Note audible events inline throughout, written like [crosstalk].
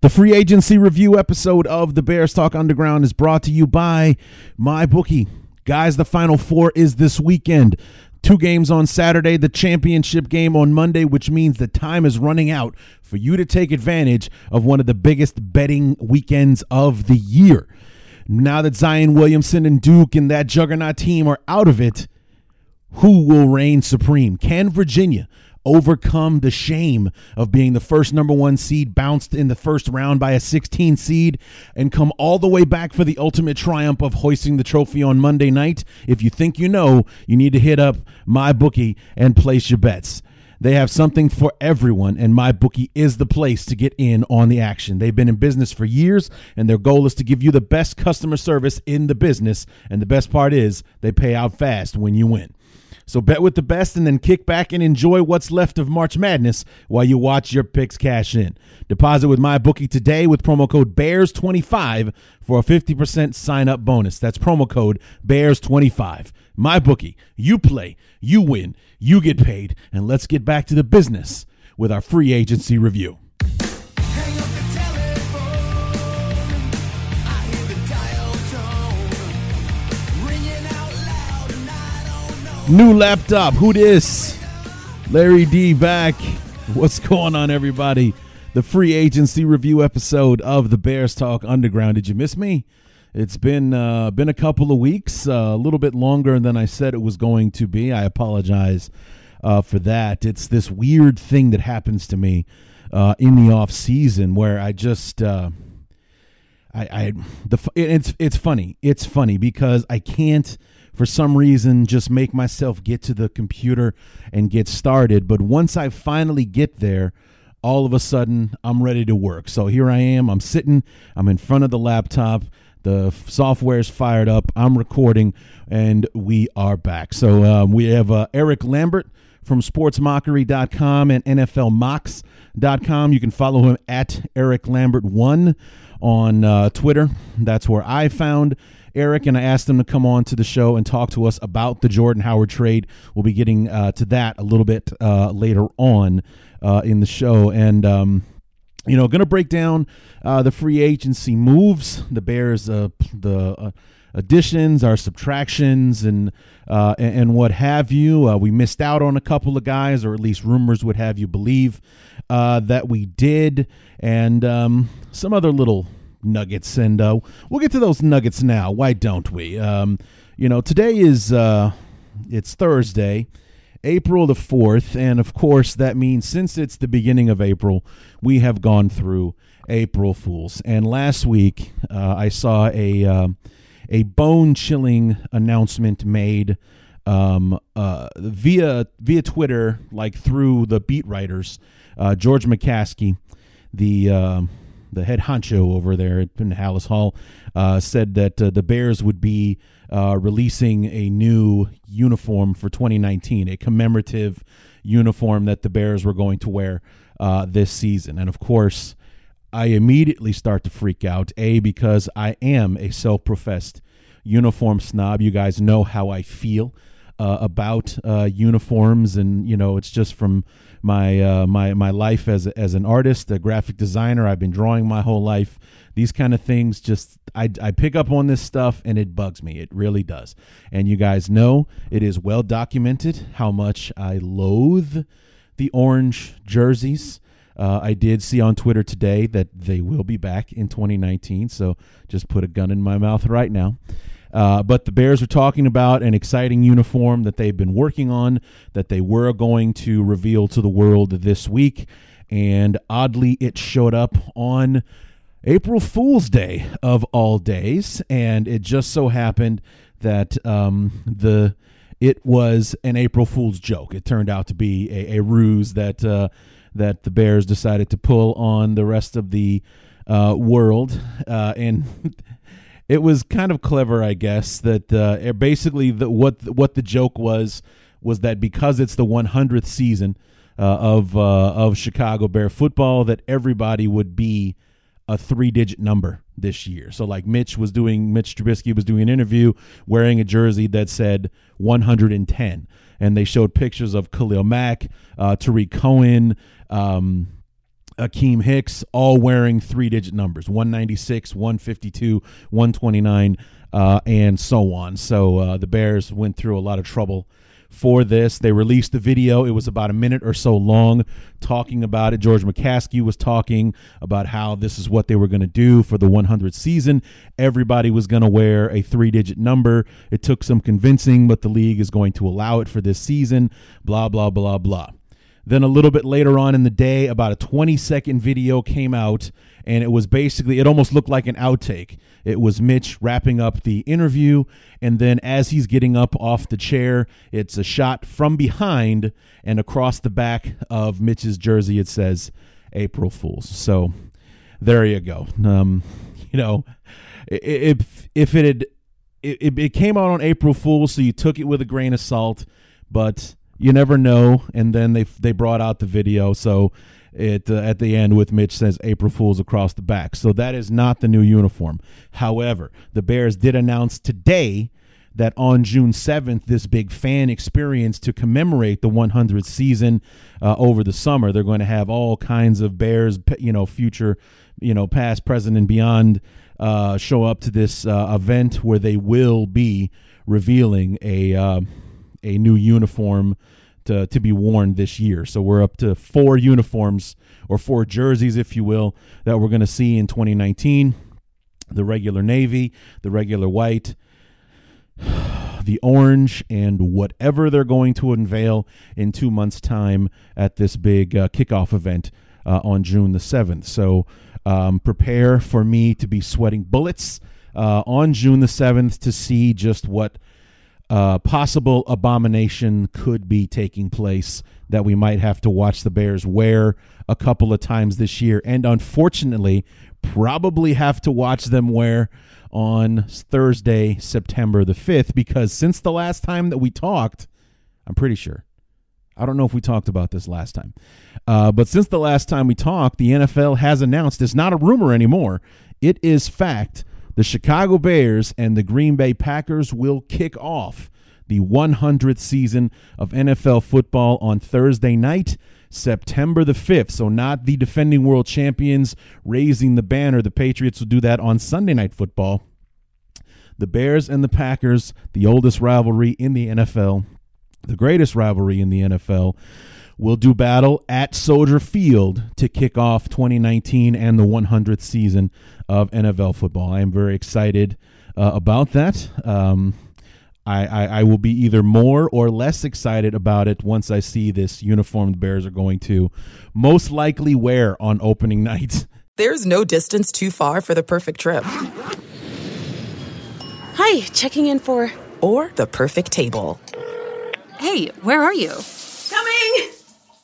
The free agency review episode of the Bears Talk Underground is brought to you by MyBookie. Guys, the final four is this weekend. Two games on Saturday, the championship game on Monday, which means the time is running out for you to take advantage of one of the biggest betting weekends of the year. Now that Zion Williamson and Duke and that juggernaut team are out of it, who will reign supreme? Can Virginia overcome the shame of being the first number one seed, bounced in the first round by a 16 seed, and come all the way back for the ultimate triumph of hoisting the trophy on Monday night? If you think you know, you need to hit up MyBookie and place your bets. They have something for everyone, and MyBookie is the place to get in on the action. They've been in business for years, and their goal is to give you the best customer service in the business. And the best part is, they pay out fast when you win. So bet with the best and then kick back and enjoy what's left of March Madness while you watch your picks cash in. Deposit with MyBookie today with promo code BEARS25 for a 50% sign up bonus. That's promo code BEARS25. MyBookie, you play, you win, you get paid, and let's get back to the business with our free agency review. New laptop. Who this? Larry D back. What's going on, everybody? The free agency review episode of the Bears Talk Underground. Did you miss me? It's been uh, been a couple of weeks, uh, a little bit longer than I said it was going to be. I apologize uh, for that. It's this weird thing that happens to me uh, in the off season where I just. Uh, I, I the it's it's funny. It's funny because I can't for some reason just make myself get to the computer and get started. But once I finally get there, all of a sudden I'm ready to work. So here I am. I'm sitting, I'm in front of the laptop. The software is fired up. I'm recording, and we are back. So um, we have uh, Erik Lambert from sportsmockery.com and NFLmocks.com. You can follow him at Eric Lambert1 on uh, Twitter. That's where I found Erik, and I asked them to come on to the show and talk to us about the Jordan Howard trade. We'll be getting uh, to that a little bit uh, later on uh, in the show. And, um, you know, going to break down uh, the free agency moves, the Bears, uh, the uh, additions, our subtractions, and uh, and, what have you. Uh, we missed out on a couple of guys, or at least rumors would have you believe uh, that we did, and um, some other little nuggets, and uh, we'll get to those nuggets now. Why don't we? Um, you know, today is uh, it's Thursday, April the fourth, and of course that means since it's the beginning of April, we have gone through April Fools. And last week, uh, I saw a uh, a bone chilling announcement made. Um, uh, via via Twitter, like through the beat writers, uh, George McCaskey, the um, the head honcho over there in Halas Hall, uh, said that uh, the Bears would be uh, releasing a new uniform for 2019, a commemorative uniform that the Bears were going to wear uh, this season. And of course, I immediately start to freak out. A because I am a self-professed uniform snob. You guys know how I feel uh, about uh, uniforms, and you know it's just from my uh, my my life as as an artist, a graphic designer. I've been drawing my whole life. These kind of things just I I pick up on this stuff and it bugs me. It really does. And you guys know it is well documented how much I loathe the orange jerseys. Uh, I did see on Twitter today that they will be back in 2019. So just put a gun in my mouth right now. Uh, but the Bears are talking about an exciting uniform that they've been working on that they were going to reveal to the world this week. And oddly, it showed up on April Fool's Day of all days. And it just so happened that um, the it was an April Fool's joke. It turned out to be a, a ruse that uh, that the Bears decided to pull on the rest of the uh, world. Uh, and [laughs] it was kind of clever, I guess. That uh, basically the, what what the joke was was that because it's the 100th season uh, of uh, of Chicago Bear football, that everybody would be a three digit number this year. So like Mitch was doing, Mitch Trubisky was doing an interview wearing a jersey that said 110, and they showed pictures of Khalil Mack, uh, Tarik Cohen. Um, Akiem Hicks, all wearing three digit numbers 196, 152, 129, uh, and so on. So uh, the Bears went through a lot of trouble for this. They released the video. It was about a minute or so long talking about it. George McCaskey was talking about how this is what they were going to do for the 100th season. Everybody was going to wear a three digit number. It took some convincing, but the league is going to allow it for this season. Blah, blah, blah, blah. Then a little bit later on in the day, about a 20 second video came out, and it was basically, it almost looked like an outtake. It was Mitch wrapping up the interview, and then as he's getting up off the chair, it's a shot from behind, and across the back of Mitch's jersey, it says April Fools. So there you go. Um, you know, if, if it had, it, it came out on April Fools, so you took it with a grain of salt, but you never know. And then they they brought out the video, so it uh, at the end with Mitch says April Fools across the back. So that is not the new uniform. However, the Bears did announce today that on June 7th, this big fan experience to commemorate the 100th season uh, over the summer, they're going to have all kinds of Bears, you know, future, you know, past, present, and beyond uh, show up to this uh, event where they will be revealing a uh, a new uniform to, to be worn this year. So we're up to four uniforms or four jerseys, if you will, that we're going to see in 2019 the regular navy, the regular white, [sighs] the orange, and whatever they're going to unveil in two months' time at this big uh, kickoff event uh, on June the 7th. So um, prepare for me to be sweating bullets uh, on June the 7th to see just what uh, possible abomination could be taking place that we might have to watch the Bears wear a couple of times this year, and unfortunately, probably have to watch them wear on Thursday, September the 5th, because since the last time that we talked, I'm pretty sure. I don't know if we talked about this last time. Uh, but since the last time we talked, the NFL has announced it's not a rumor anymore. It is fact the Chicago Bears and the Green Bay Packers will kick off the 100th season of NFL football on Thursday night, September the 5th. So, not the defending world champions raising the banner. The Patriots will do that on Sunday night football. The Bears and the Packers, the oldest rivalry in the NFL, the greatest rivalry in the NFL, will do battle at Soldier Field to kick off 2019 and the 100th season of NFL football. I am very excited uh, about that. Um, I, I, I, will be either more or less excited about it once I see this uniform the Bears are going to most likely wear on opening [laughs] night. There's no distance too far for the perfect trip. Hi, checking in for. Or the perfect table. Hey, where are you? Coming!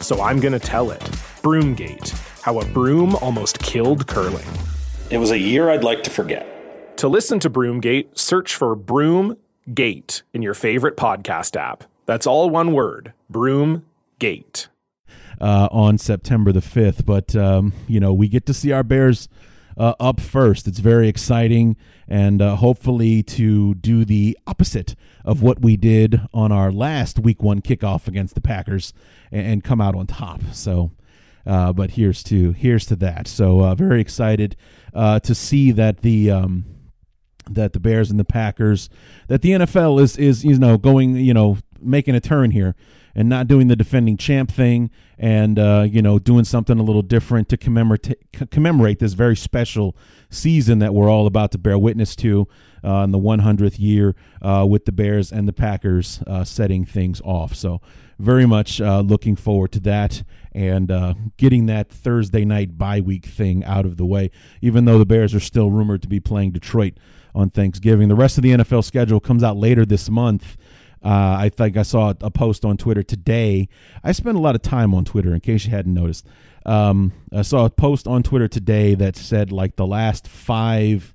so I'm going to tell it. Broomgate How a Broom Almost Killed Curling. It was a year I'd like to forget. To listen to Broomgate, search for Broomgate in your favorite podcast app. That's all one word Broomgate. uh, on September the 5th. But, um, you know, we get to see our Bears uh, up first. It's very exciting, and uh, hopefully to do the opposite of what we did on our last week one kickoff against the Packers and, and come out on top. So, uh, but here's to here's to that. So uh, very excited uh, to see that the um, that the Bears and the Packers that the NFL is is you know going you know making a turn here and not doing the defending champ thing and uh, you know doing something a little different to commemorate commemorate this very special season that we're all about to bear witness to uh, in the 100th year uh, with the Bears and the Packers uh, setting things off. So very much uh, looking forward to that and uh, getting that Thursday night bye week thing out of the way. Even though the Bears are still rumored to be playing Detroit on Thanksgiving, the rest of the NFL schedule comes out later this month. Uh, I think I saw a post on Twitter today. I spend a lot of time on Twitter, in case you hadn't noticed. Um, I saw a post on Twitter today that said like the last five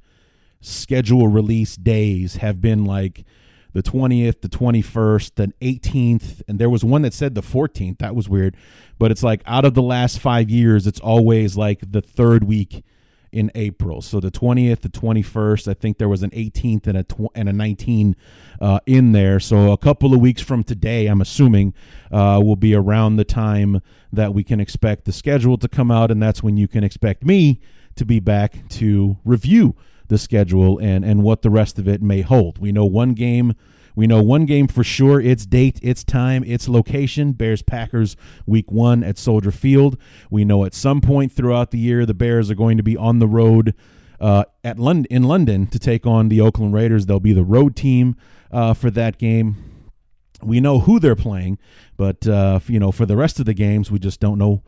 schedule release days have been like the 20th, the 21st, the 18th, and there was one that said the 14th. That was weird. But it's like out of the last five years, it's always like the third week in April. So the 20th, the 21st, I think there was an 18th and a tw- and a 19 uh, in there. So a couple of weeks from today, I'm assuming, uh, will be around the time that we can expect the schedule to come out, and that's when you can expect me to be back to review the schedule and and what the rest of it may hold. We know one game we know one game for sure, its date, its time, its location, Bears Packers week 1 at Soldier Field. We know at some point throughout the year the Bears are going to be on the road uh, at London in London to take on the Oakland Raiders. They'll be the road team uh, for that game. We know who they're playing, but uh, you know for the rest of the games, we just don't know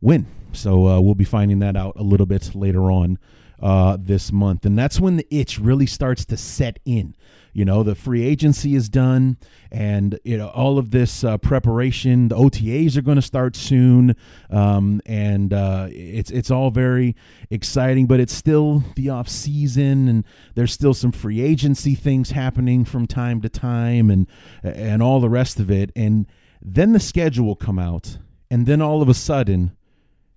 when. So uh, we'll be finding that out a little bit later on uh, this month, and that's when the itch really starts to set in. You know, the free agency is done, and you know all of this uh, preparation. The OTAs are going to start soon, um, and uh, it's it's all very exciting. But it's still the off season, and there's still some free agency things happening from time to time, and and all the rest of it. And then the schedule will come out, and then all of a sudden,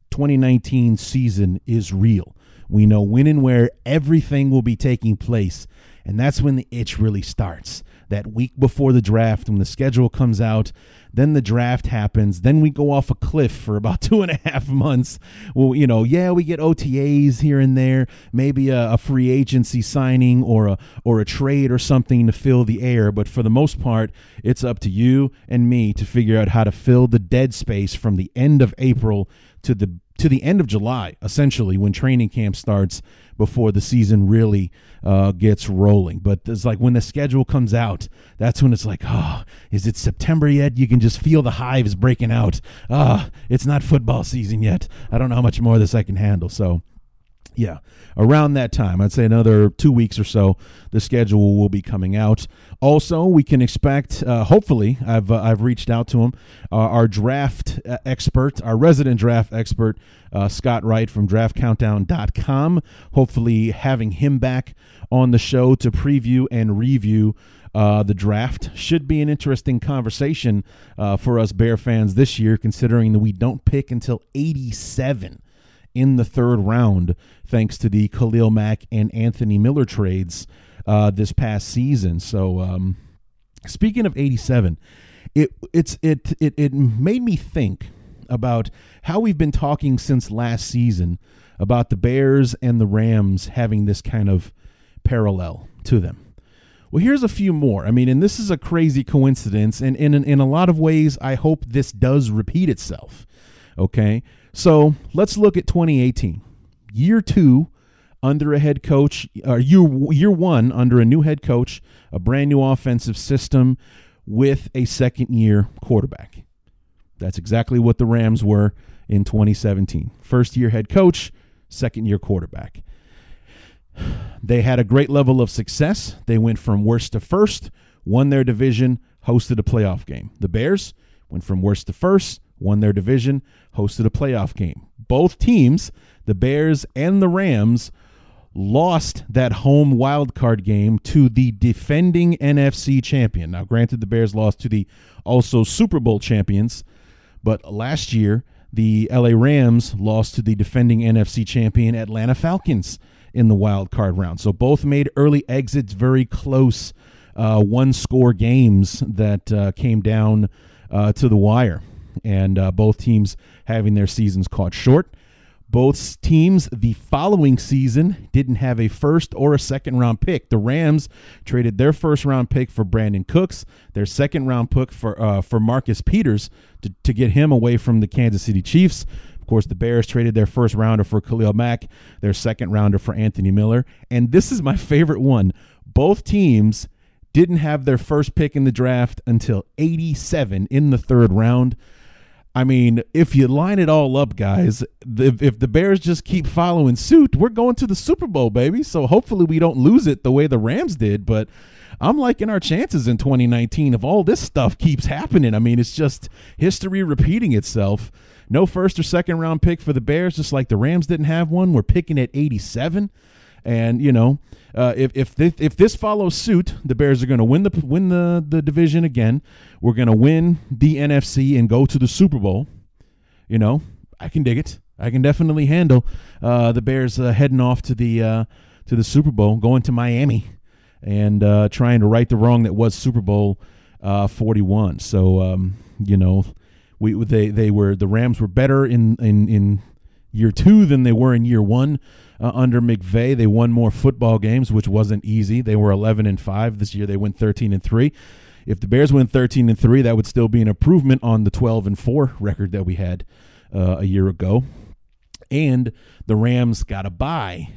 2019 season is real. We know when and where everything will be taking place. And that's when the itch really starts. That week before the draft, when the schedule comes out, then the draft happens. Then we go off a cliff for about [laughs] two and a half months. Well, you know, yeah, we get OTAs here and there, maybe a, a free agency signing or a or a trade or something to fill the air. But for the most part, it's up to you and me to figure out how to fill the dead space from the end of April to the to the end of July, essentially, when training camp starts before the season really uh, gets rolling. But it's like when the schedule comes out, that's when it's like, oh, is it September yet? You can just feel the hives breaking out. Ah, oh, it's not football season yet. I don't know how much more this I can handle. So yeah, around that time, I'd say another two weeks or so, the schedule will be coming out. Also, we can expect, uh, hopefully, I've uh, I've reached out to him, uh, our draft uh, expert, our resident draft expert, uh, Scott Wright from DraftCountdown.com. Hopefully, having him back on the show to preview and review uh, the draft should be an interesting conversation uh, for us Bear fans this year, considering that we don't pick until 87 in the third round, thanks to the Khalil Mack and Anthony Miller trades uh, this past season. So, um, speaking of 87, it it's it it it made me think about how we've been talking since last season about the Bears and the Rams having this kind of parallel to them. Well, here's a few more. I mean, and this is a crazy coincidence, and in in a lot of ways, I hope this does repeat itself. Okay, so let's look at 2018, year two under a head coach, or year, year one under a new head coach, a brand new offensive system with a second year quarterback. That's exactly what the Rams were in 2017. First year head coach, second year quarterback. They had a great level of success. They went from worst to first, won their division, hosted a playoff game. The Bears went from worst to first, won their division, hosted a playoff game. Both teams, the Bears and the Rams, lost that home wild card game to the defending NFC champion. Now, granted, the Bears lost to the also Super Bowl champions, But last year, the LA Rams lost to the defending NFC champion Atlanta Falcons in the wild card round. So both made early exits, very close uh, one score games that uh, came down uh, to the wire. And uh, both teams having their seasons caught short. Both teams the following season didn't have a first or a second round pick. The Rams traded their first round pick for Brandin Cooks, their second round pick for uh, for Marcus Peters to, to get him away from the Kansas City Chiefs. Of course, the Bears traded their first rounder for Khalil Mack, their second rounder for Anthony Miller, and this is my favorite one. Both teams didn't have their first pick in the draft until 87 in the third round. I mean, if you line it all up, guys, if, if the Bears just keep following suit, we're going to the Super Bowl, baby. So hopefully we don't lose it the way the Rams did. But I'm liking our chances in 2019 if all this stuff keeps happening. I mean, it's just history repeating itself. No first or second round pick for the Bears, just like the Rams didn't have one. We're picking at 87. And you know, uh, if if this, if this follows suit, the Bears are going to win the win the the division again. We're going to win the NFC and go to the Super Bowl. You know, I can dig it. I can definitely handle uh, the Bears uh, heading off to the uh, to the Super Bowl, going to Miami, and uh, trying to right the wrong that was Super Bowl uh, 41. So um, you know, we they they were the Rams were better in in in year two than they were in year one uh, under McVay. They won more football games, which wasn't easy. They were 11 and 5 this year. They went 13 and 3. If the Bears win 13 and 3, that would still be an improvement on the 12 and 4 record that we had uh, a year ago. And the Rams got a bye,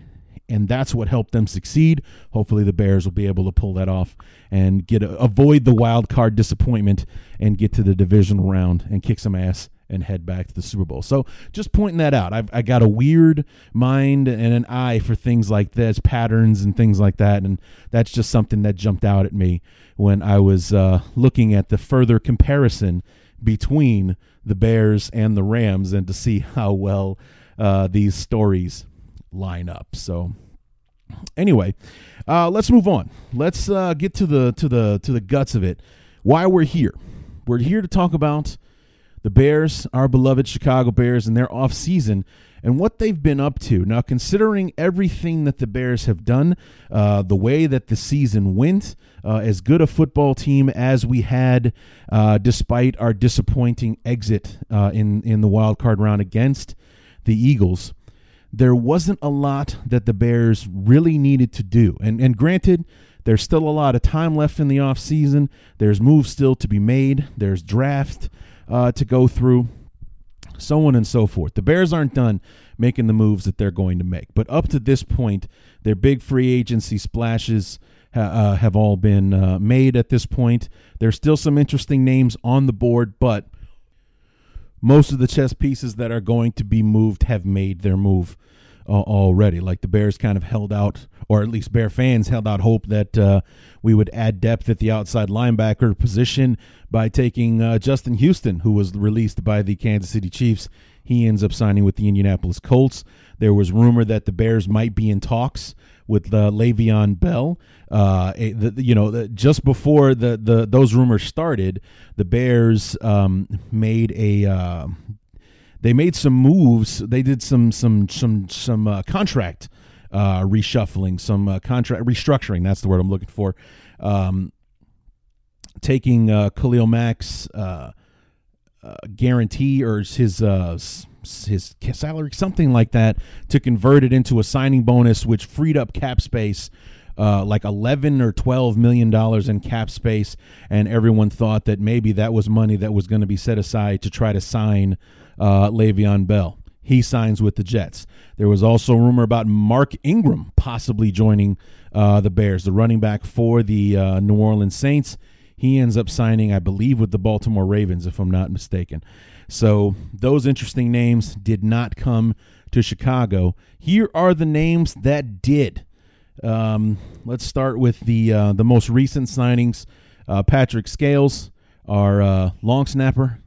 and that's what helped them succeed. Hopefully, the Bears will be able to pull that off and get a, avoid the wild card disappointment and get to the divisional round and kick some ass and head back to the Super Bowl. So just pointing that out. I've I got a weird mind and an eye for things like this, patterns and things like that, and that's just something that jumped out at me when I was uh, looking at the further comparison between the Bears and the Rams, and to see how well uh, these stories line up. So anyway, uh, let's move on. Let's uh, get to the to the to the guts of it. Why we're here. We're here to talk about the Bears, our beloved Chicago Bears, and their offseason and what they've been up to. Now, considering everything that the Bears have done, uh, the way that the season went, uh, as good a football team as we had, uh, despite our disappointing exit uh, in, in the wild card round against the Eagles, there wasn't a lot that the Bears really needed to do. And, and granted, there's still a lot of time left in the offseason. There's moves still to be made. There's draft uh, to go through, so on and so forth. The Bears aren't done making the moves that they're going to make, but up to this point, their big free agency splashes uh, have all been uh, made at this point. There's still some interesting names on the board, but most of the chess pieces that are going to be moved have made their move uh, already. Like the Bears kind of held out, or at least Bear fans held out hope that uh, we would add depth at the outside linebacker position by taking uh, Justin Houston, who was released by the Kansas City Chiefs. He ends up signing with the Indianapolis Colts. There was rumor that the Bears might be in talks with uh, Le'Veon Bell. Uh, the, you know, the, just before the, the those rumors started, the Bears um, made a uh, they made some moves. They did some some some some uh, contract uh, reshuffling, some uh, contract restructuring. That's the word I'm looking for. Um, taking uh, Khalil Mack's uh, uh, guarantee or his uh, his salary, something like that, to convert it into a signing bonus, which freed up cap space. Uh, like 11 or 12 million dollars in cap space and everyone thought that maybe that was money that was going to be set aside to try to sign uh, Le'Veon Bell. He signs with the Jets. There was also rumor about Mark Ingram possibly joining uh, the Bears, the running back for the uh, New Orleans Saints. He ends up signing, I believe, with the Baltimore Ravens, if I'm not mistaken. So those interesting names did not come to Chicago. Here are the names that did. Um, let's start with the uh, the most recent signings. Uh, Patrick Scales, our uh, long snapper,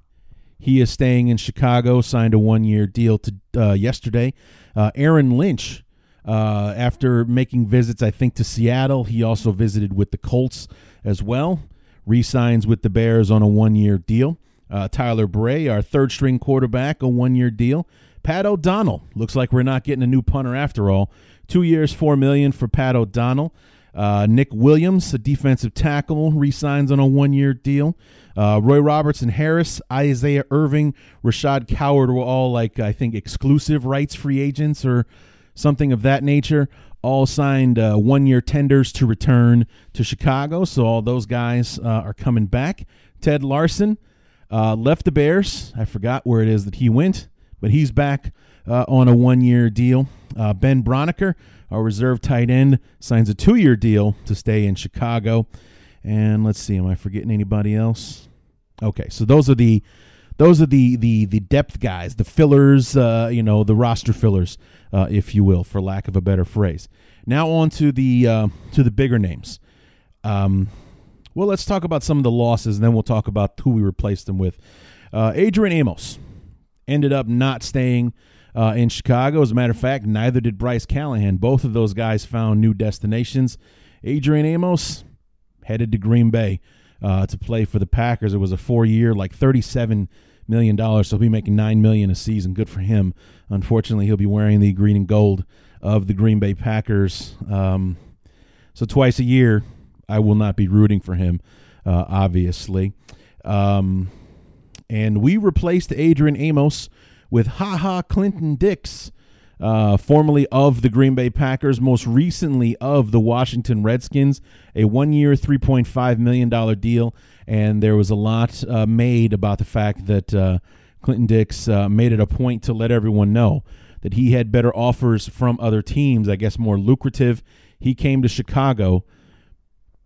he is staying in Chicago, signed a one year deal to uh, yesterday. Uh, Aaron Lynch, uh, after making visits, I think, to Seattle, he also visited with the Colts as well. Resigns with the Bears on a one year deal. Uh, Tyler Bray, our third string quarterback, a one year deal. Pat O'Donnell looks like we're not getting a new punter after all. Two years, four million for Pat O'Donnell. Uh, Nick Williams, a defensive tackle, resigns on a one-year deal. Uh, Roy Robertson Harris, Isaiah Irving, Rashaad Coward were all like I think exclusive rights free agents or something of that nature. All signed uh, one-year tenders to return to Chicago, so all those guys uh, are coming back. Ted Larsen uh, left the Bears. I forgot where it is that he went, but he's back uh, on a one-year deal. ben Braunecker our reserve tight end signs a two year deal to stay in Chicago. And let's see, am I forgetting anybody else? Okay, so those are the those are the the the depth guys, the fillers, uh, you know, the roster fillers, uh, if you will, for lack of a better phrase. Now on to the uh, to the bigger names. Um, well, let's talk about some of the losses, and then we'll talk about who we replaced them with. Uh, Adrian Amos ended up not staying uh, in Chicago. As a matter of fact, neither did Bryce Callahan. Both of those guys found new destinations. Adrian Amos headed to Green Bay uh, to play for the Packers. It was a four-year, like thirty-seven million dollars. So he'll be making nine million a season. Good for him. Unfortunately, he'll be wearing the green and gold of the Green Bay Packers. Um, so twice a year, I will not be rooting for him. Uh, obviously, um, and we replaced Adrian Amos with Ha Ha Clinton Dix, uh, formerly of the Green Bay Packers, most recently of the Washington Redskins, a one year, $3.5 million deal. And there was a lot uh, made about the fact that uh, Clinton Dix uh, made it a point to let everyone know that he had better offers from other teams, I guess more lucrative. He came to Chicago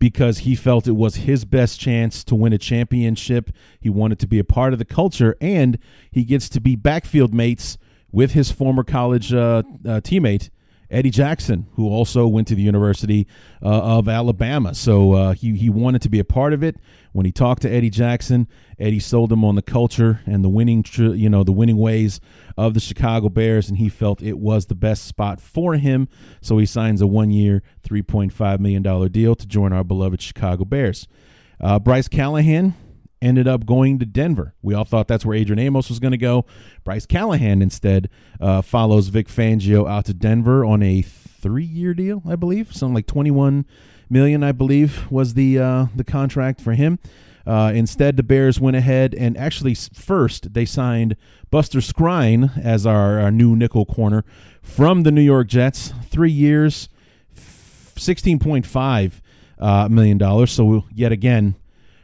because he felt it was his best chance to win a championship. He wanted to be a part of the culture, and he gets to be backfield mates with his former college uh, uh, teammate Eddie Jackson, who also went to the University uh, of Alabama. So uh, he he wanted to be a part of it. When he talked to Eddie Jackson, Eddie sold him on the culture and the winning, you know, the winning ways of the Chicago Bears, and he felt it was the best spot for him. So he signs a one-year, three point five million dollar deal to join our beloved Chicago Bears. Uh, Bryce Callahan ended up going to Denver. We all thought that's where Adrian Amos was going to go. Bryce Callahan instead uh, follows Vic Fangio out to Denver on a three-year deal, I believe, something like twenty-one million, I believe, was the uh, the contract for him. Uh, instead, the Bears went ahead and actually first they signed Buster Skrine as our, our new nickel corner from the New York Jets, three years, sixteen point five uh, million dollars. So yet again,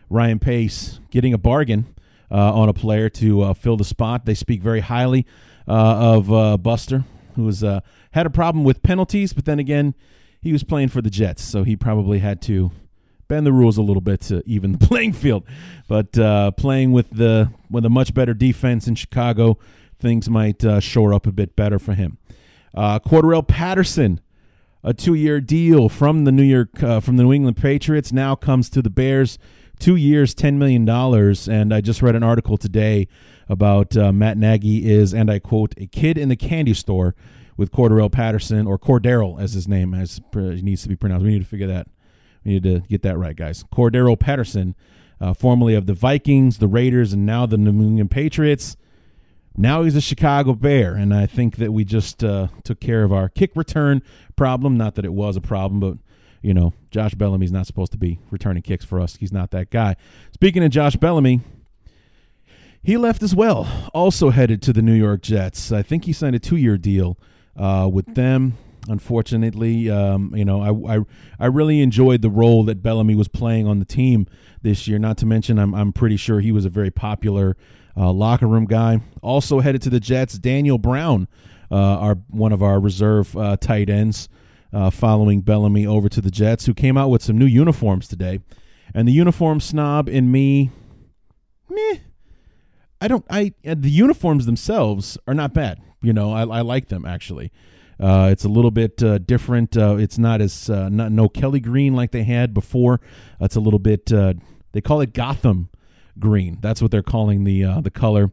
Ryan Pace getting a bargain uh, on a player to uh, fill the spot. They speak very highly uh, of uh, Buster, who has uh, had a problem with penalties, but then again, he was playing for the Jets, so he probably had to bend the rules a little bit to even the [laughs] playing field. But playing with the with a much better defense in Chicago, things might shore up a bit better for him. Uh, Cordarrelle Patterson a two-year deal from the New York uh, from the New England Patriots now comes to the Bears two years, $10 million. And I just read an article today about uh, Matt Nagy is, and I quote, a kid in the candy store with Cordarrelle Patterson, or Cordero as his name as needs to be pronounced. We need to figure that. We need to get that right, guys. Cordero Patterson, uh, formerly of the Vikings, the Raiders, and now the New England Patriots. Now he's a Chicago Bear, and I think that we just uh, took care of our kick return problem. Not that it was a problem, but you know, Josh Bellamy's not supposed to be returning kicks for us. He's not that guy. Speaking of Josh Bellamy, he left as well, also headed to the New York Jets. I think he signed a two year deal uh, with them. Unfortunately, um, you know, I, I I really enjoyed the role that Bellamy was playing on the team this year. Not to mention, I'm I'm pretty sure he was a very popular uh, locker room guy. Also headed to the Jets, Daniel Brown, uh, our one of our reserve uh, tight ends uh, following Bellamy over to the Jets, who came out with some new uniforms today. And the uniform snob in me, meh. I don't. I uh, the uniforms themselves are not bad. You know, I, I like them actually. Uh, it's a little bit uh, different. Uh, it's not as uh, not no Kelly green like they had before. It's a little bit. Uh, they call it Gotham green. That's what they're calling the the color.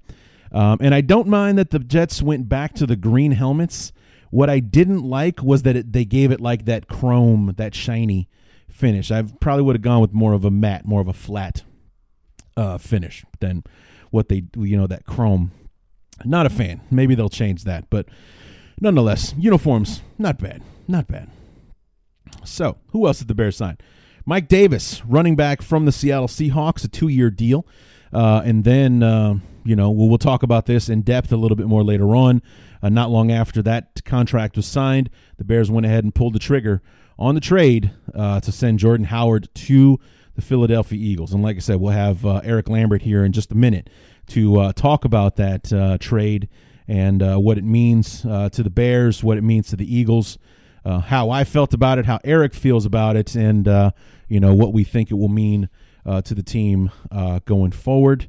Um, and I don't mind that the Jets went back to the green helmets. What I didn't like was that it, they gave it like that chrome, that shiny finish. I probably would have gone with more of a matte, more of a flat uh, finish than what they you know that chrome. Not a fan. Maybe they'll change that, but nonetheless, uniforms not bad, not bad. So who else did the Bears sign? Mike Davis, running back from the Seattle Seahawks, a two-year deal, uh, and then uh, you know we'll, we'll talk about this in depth a little bit more later on. Uh, not long after that contract was signed, the Bears went ahead and pulled the trigger on the trade uh, to send Jordan Howard to the Philadelphia Eagles. And like I said, we'll have uh, Erik Lambert here in just a minute to uh, talk about that uh, trade and uh, what it means to the Bears, what it means to the Eagles, how I felt about it, how Erik feels about it, and you know what we think it will mean to the team going forward.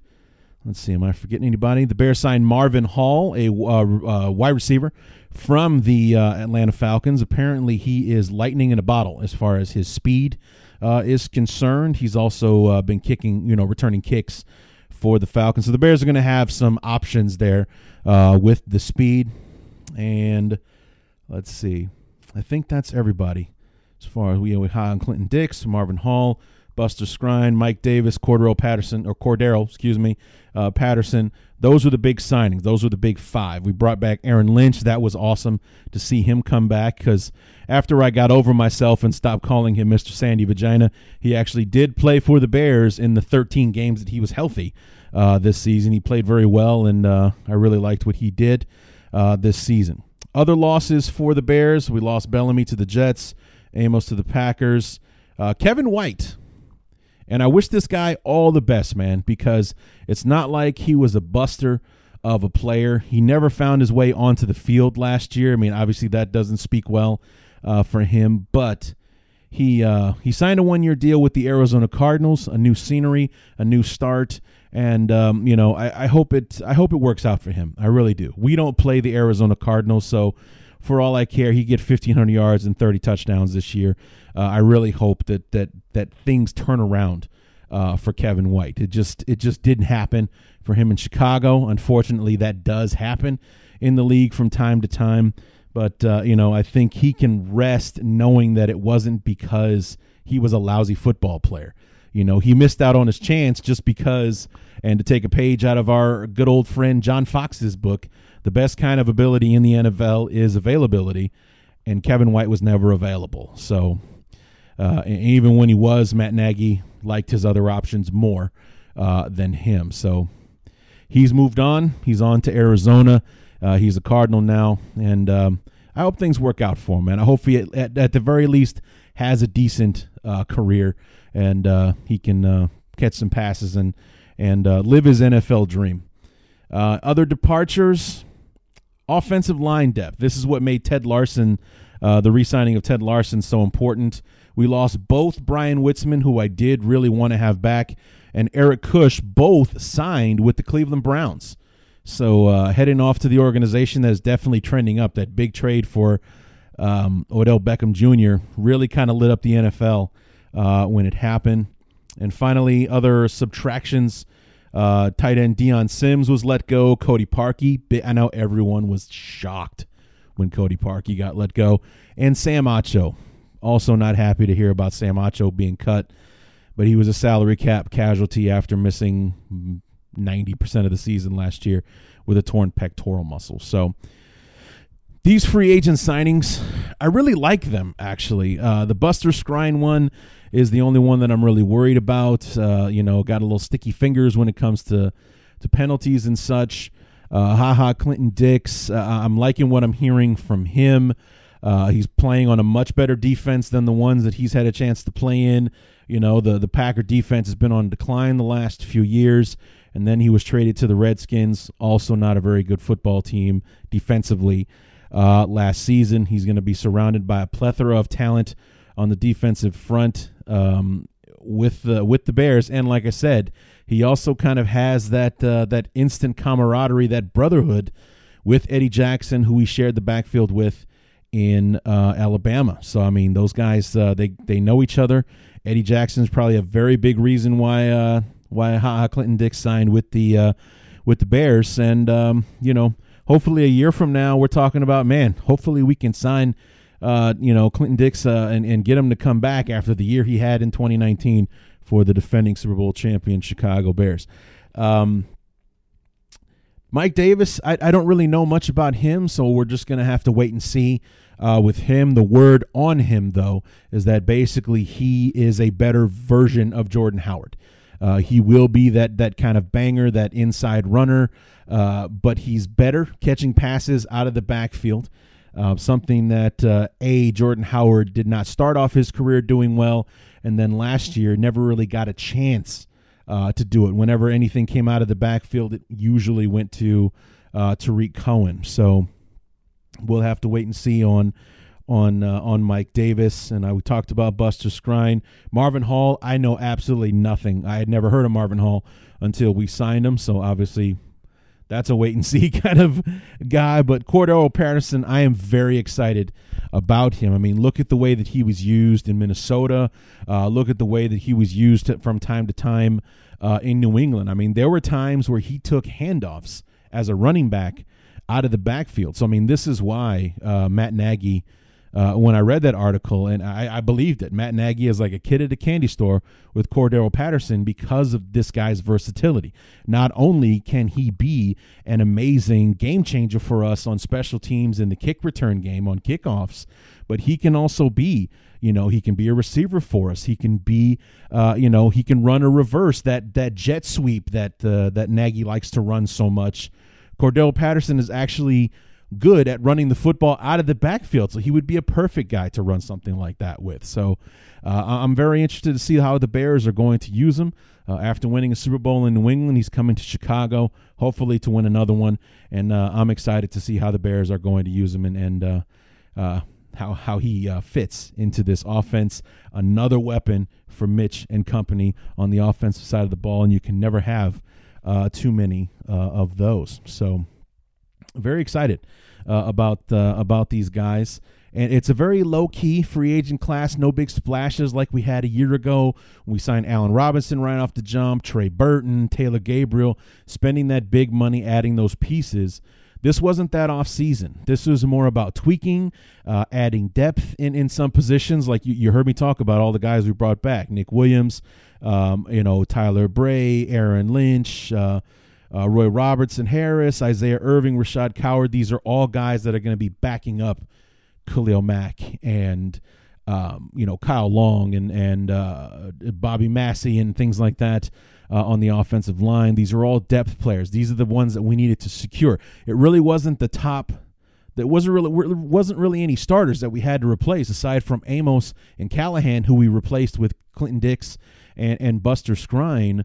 Let's see, am I forgetting anybody? The Bears signed Marvin Hall, a wide receiver from the uh, Atlanta Falcons. Apparently, he is lightning in a bottle as far as his speed uh, is concerned. He's also uh, been kicking, you know, returning kicks for the Falcons. So the Bears are going to have some options there uh, with the speed. And let's see, I think that's everybody as far as we have Ha Ha Clinton Dix, Marvin Hall. Buster Skrine, Mike Davis, Cordero Patterson, or Cordero, excuse me, uh, Patterson. Those were the big signings. Those were the big five. We brought back Aaron Lynch. That was awesome to see him come back because after I got over myself and stopped calling him Mr. Sandy Vagina, he actually did play for the Bears in the 13 games that he was healthy uh, this season. He played very well, and uh, I really liked what he did uh, this season. Other losses for the Bears we lost Bellamy to the Jets, Amos to the Packers. Uh, Kevin White and I wish this guy all the best, man, because it's not like he was a buster of a player. He never found his way onto the field last year. I mean, obviously that doesn't speak well uh, for him, but he uh, he signed a one year deal with the Arizona Cardinals, a new scenery, a new start, and um, you know I, I hope it I hope it works out for him. I really do. We don't play the Arizona Cardinals, so for all I care, he get 1,500 yards and 30 touchdowns this year. Uh, I really hope that that that things turn around uh, for Kevin White. It just it just didn't happen for him in Chicago. Unfortunately, that does happen in the league from time to time. But uh, you know, I think he can rest knowing that it wasn't because he was a lousy football player. You know, he missed out on his chance just because. And to take a page out of our good old friend John Fox's book, the best kind of ability in the NFL is availability, and Kevin White was never available. So, uh, even when he was, Matt Nagy liked his other options more uh, than him. So, he's moved on. He's on to Arizona. Uh, he's a Cardinal now, and um, I hope things work out for him. And I hope he, at, at the very least, has a decent uh, career and uh, he can uh, catch some passes and and live his NFL dream. other departures, offensive line depth. This is what made Ted Larsen, uh, the re-signing of Ted Larsen, so important. We lost both Bryan Witzmann, who I did really want to have back, and Eric Kush, both signed with the Cleveland Browns. So uh, heading off to the organization that is definitely trending up. That big trade for um, Odell Beckham Jr. really kind of lit up the NFL uh, when it happened. And finally, other subtractions. Uh, tight end Dion Sims was let go. Cody Parkey. I know everyone was shocked when Cody Parkey got let go. And Sam Acho. Also not happy to hear about Sam Acho being cut, but he was a salary cap casualty after missing 90% of the season last year with a torn pectoral muscle. So these free agent signings, I really like them actually. Uh, the Buster Skrine one is the only one that I'm really worried about. Uh, you know, got a little sticky fingers when it comes to to penalties and such. Uh, Ha Ha, Clinton Dix. Uh, I'm liking what I'm hearing from him. Uh, he's playing on a much better defense than the ones that he's had a chance to play in. You know, the the Packer defense has been on decline the last few years, and then he was traded to the Redskins, also not a very good football team defensively. Uh, last season, he's going to be surrounded by a plethora of talent on the defensive front um, with the with the Bears, and like I said, he also kind of has that uh, that instant camaraderie, that brotherhood with Eddie Jackson, who he shared the backfield with in uh, Alabama. So I mean, those guys uh, they they know each other. Eddie Jackson is probably a very big reason why uh, why Ha Clinton Dix signed with the uh, with the Bears, and um, you know, hopefully a year from now we're talking about man. Hopefully we can sign uh, you know, Clinton Dix uh, and, and get him to come back after the year he had in 2019 for the defending Super Bowl champion Chicago Bears. Um, Mike Davis, I, I don't really know much about him, so we're just going to have to wait and see uh, with him. The word on him, though, is that basically he is a better version of Jordan Howard. Uh, he will be that that kind of banger, that inside runner, uh, but he's better catching passes out of the backfield. Uh, something that uh, a Jordan Howard did not start off his career doing well, and then last year never really got a chance uh, to do it. Whenever anything came out of the backfield, it usually went to uh, Tarik Cohen. So we'll have to wait and see on on uh, on Mike Davis. And I we talked about Buster Skrine, Marvin Hall. I know absolutely nothing. I had never heard of Marvin Hall until we signed him. So obviously. That's a wait and see [laughs] kind of guy, but Cordarrelle Patterson, I am very excited about him. I mean, look at the way that he was used in Minnesota. Uh, look at the way that he was used from time to time uh, in New England. I mean, there were times where he took handoffs as a running back out of the backfield. So, I mean, this is why uh, Matt Nagy uh, when I read that article, and I, I, believed it. Matt Nagy is like a kid at a candy store with Cordarrelle Patterson because of this guy's versatility. Not only can he be an amazing game changer for us on special teams in the kick return game on kickoffs, but he can also be, you know, he can be a receiver for us. He can be, uh, you know, he can run a reverse that that jet sweep that uh, that Nagy likes to run so much. Cordarrelle Patterson is actually good at running the football out of the backfield. So he would be a perfect guy to run something like that with. So uh, I'm very interested to see how the Bears are going to use him. Uh, after winning a Super Bowl in New England, he's coming to Chicago, hopefully to win another one. And uh, I'm excited to see how the Bears are going to use him and, and uh, uh, how how he uh, fits into this offense. Another weapon for Mitch and company on the offensive side of the ball, and you can never have too many of those. So very excited uh, about uh, about these guys. And it's a very low key free agent class, no big splashes like we had a year ago. We signed Allen Robinson right off the jump, Trey Burton, Taylor Gabriel, spending that big money adding those pieces. This wasn't that off season. This was more about tweaking, uh, adding depth in, in some positions. Like you, you, heard me talk about all the guys we brought back Nick Williams, um, you know, Tyler Bray, Aaron Lynch, uh, uh, Roy Robertson Harris, Isaiah Irving, Rashaad Coward. These are all guys that are going to be backing up Khalil Mack and um, you know Kyle Long and and uh, Bobby Massey and things like that uh, on the offensive line. These are all depth players. These are the ones that we needed to secure. It really wasn't the top. There wasn't really wasn't really any starters that we had to replace aside from Amos and Callahan, who we replaced with Clinton Dix and and Buster Skrine.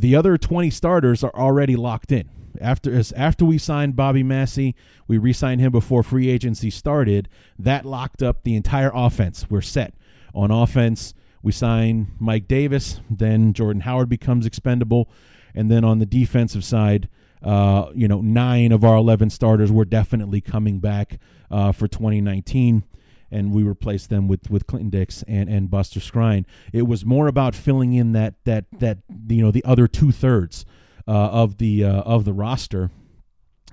The other 20 starters are already locked in. After after we signed Bobby Massey, we re-signed him before free agency started. That locked up the entire offense. We're set on offense. We sign Mike Davis, then Jordan Howard becomes expendable, and then on the defensive side, uh, you know, nine of our 11 starters were definitely coming back uh, for 2019 and we replaced them with with Clinton Dix and and Buster Skrine. It was more about filling in that that that you know the other two thirds uh, of the uh, of the roster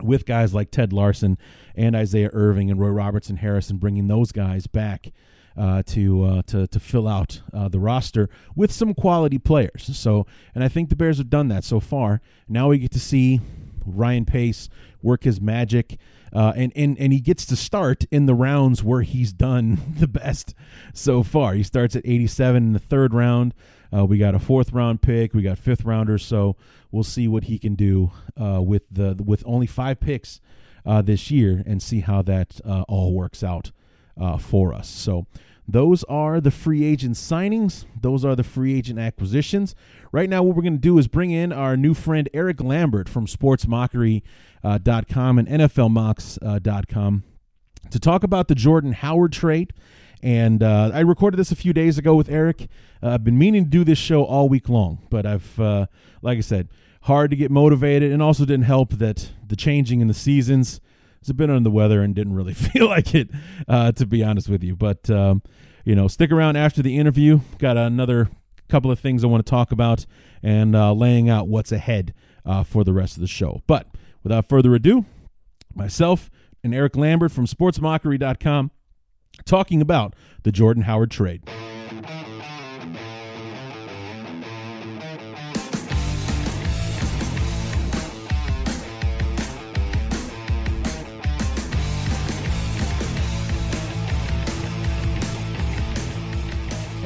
with guys like Ted Larsen and Isaiah Irving and Roy Robertson Harrison, bringing those guys back. Uh, to uh, to to fill out uh, the roster with some quality players. So, and I think the Bears have done that so far. Now we get to see Ryan Pace work his magic. Uh, and, and and he gets to start in the rounds where he's done [laughs] the best so far. He starts at 87 in the third round. Uh, we got a fourth round pick. We got fifth rounders. So we'll see what he can do uh, with the with only five picks uh, this year and see how that uh, all works out uh, for us. So those are the free agent signings. Those are the free agent acquisitions. Right now, what we're going to do is bring in our new friend Erik Lambert from SportsMockery.com and NFLMocks.com to talk about the Jordan Howard trade. And uh, I recorded this a few days ago with Erik. Uh, I've been meaning to do this show all week long, but I've, uh, like I said, hard to get motivated, and also didn't help that the changing in the seasons a bit under the weather and didn't really [laughs] feel like it, uh, to be honest with you. But um, you know, stick around after the interview. Got another couple of things I want to talk about and uh, laying out what's ahead uh, for the rest of the show. But without further ado, myself and Erik Lambert from SportsMockery.com talking about the Jordan Howard trade.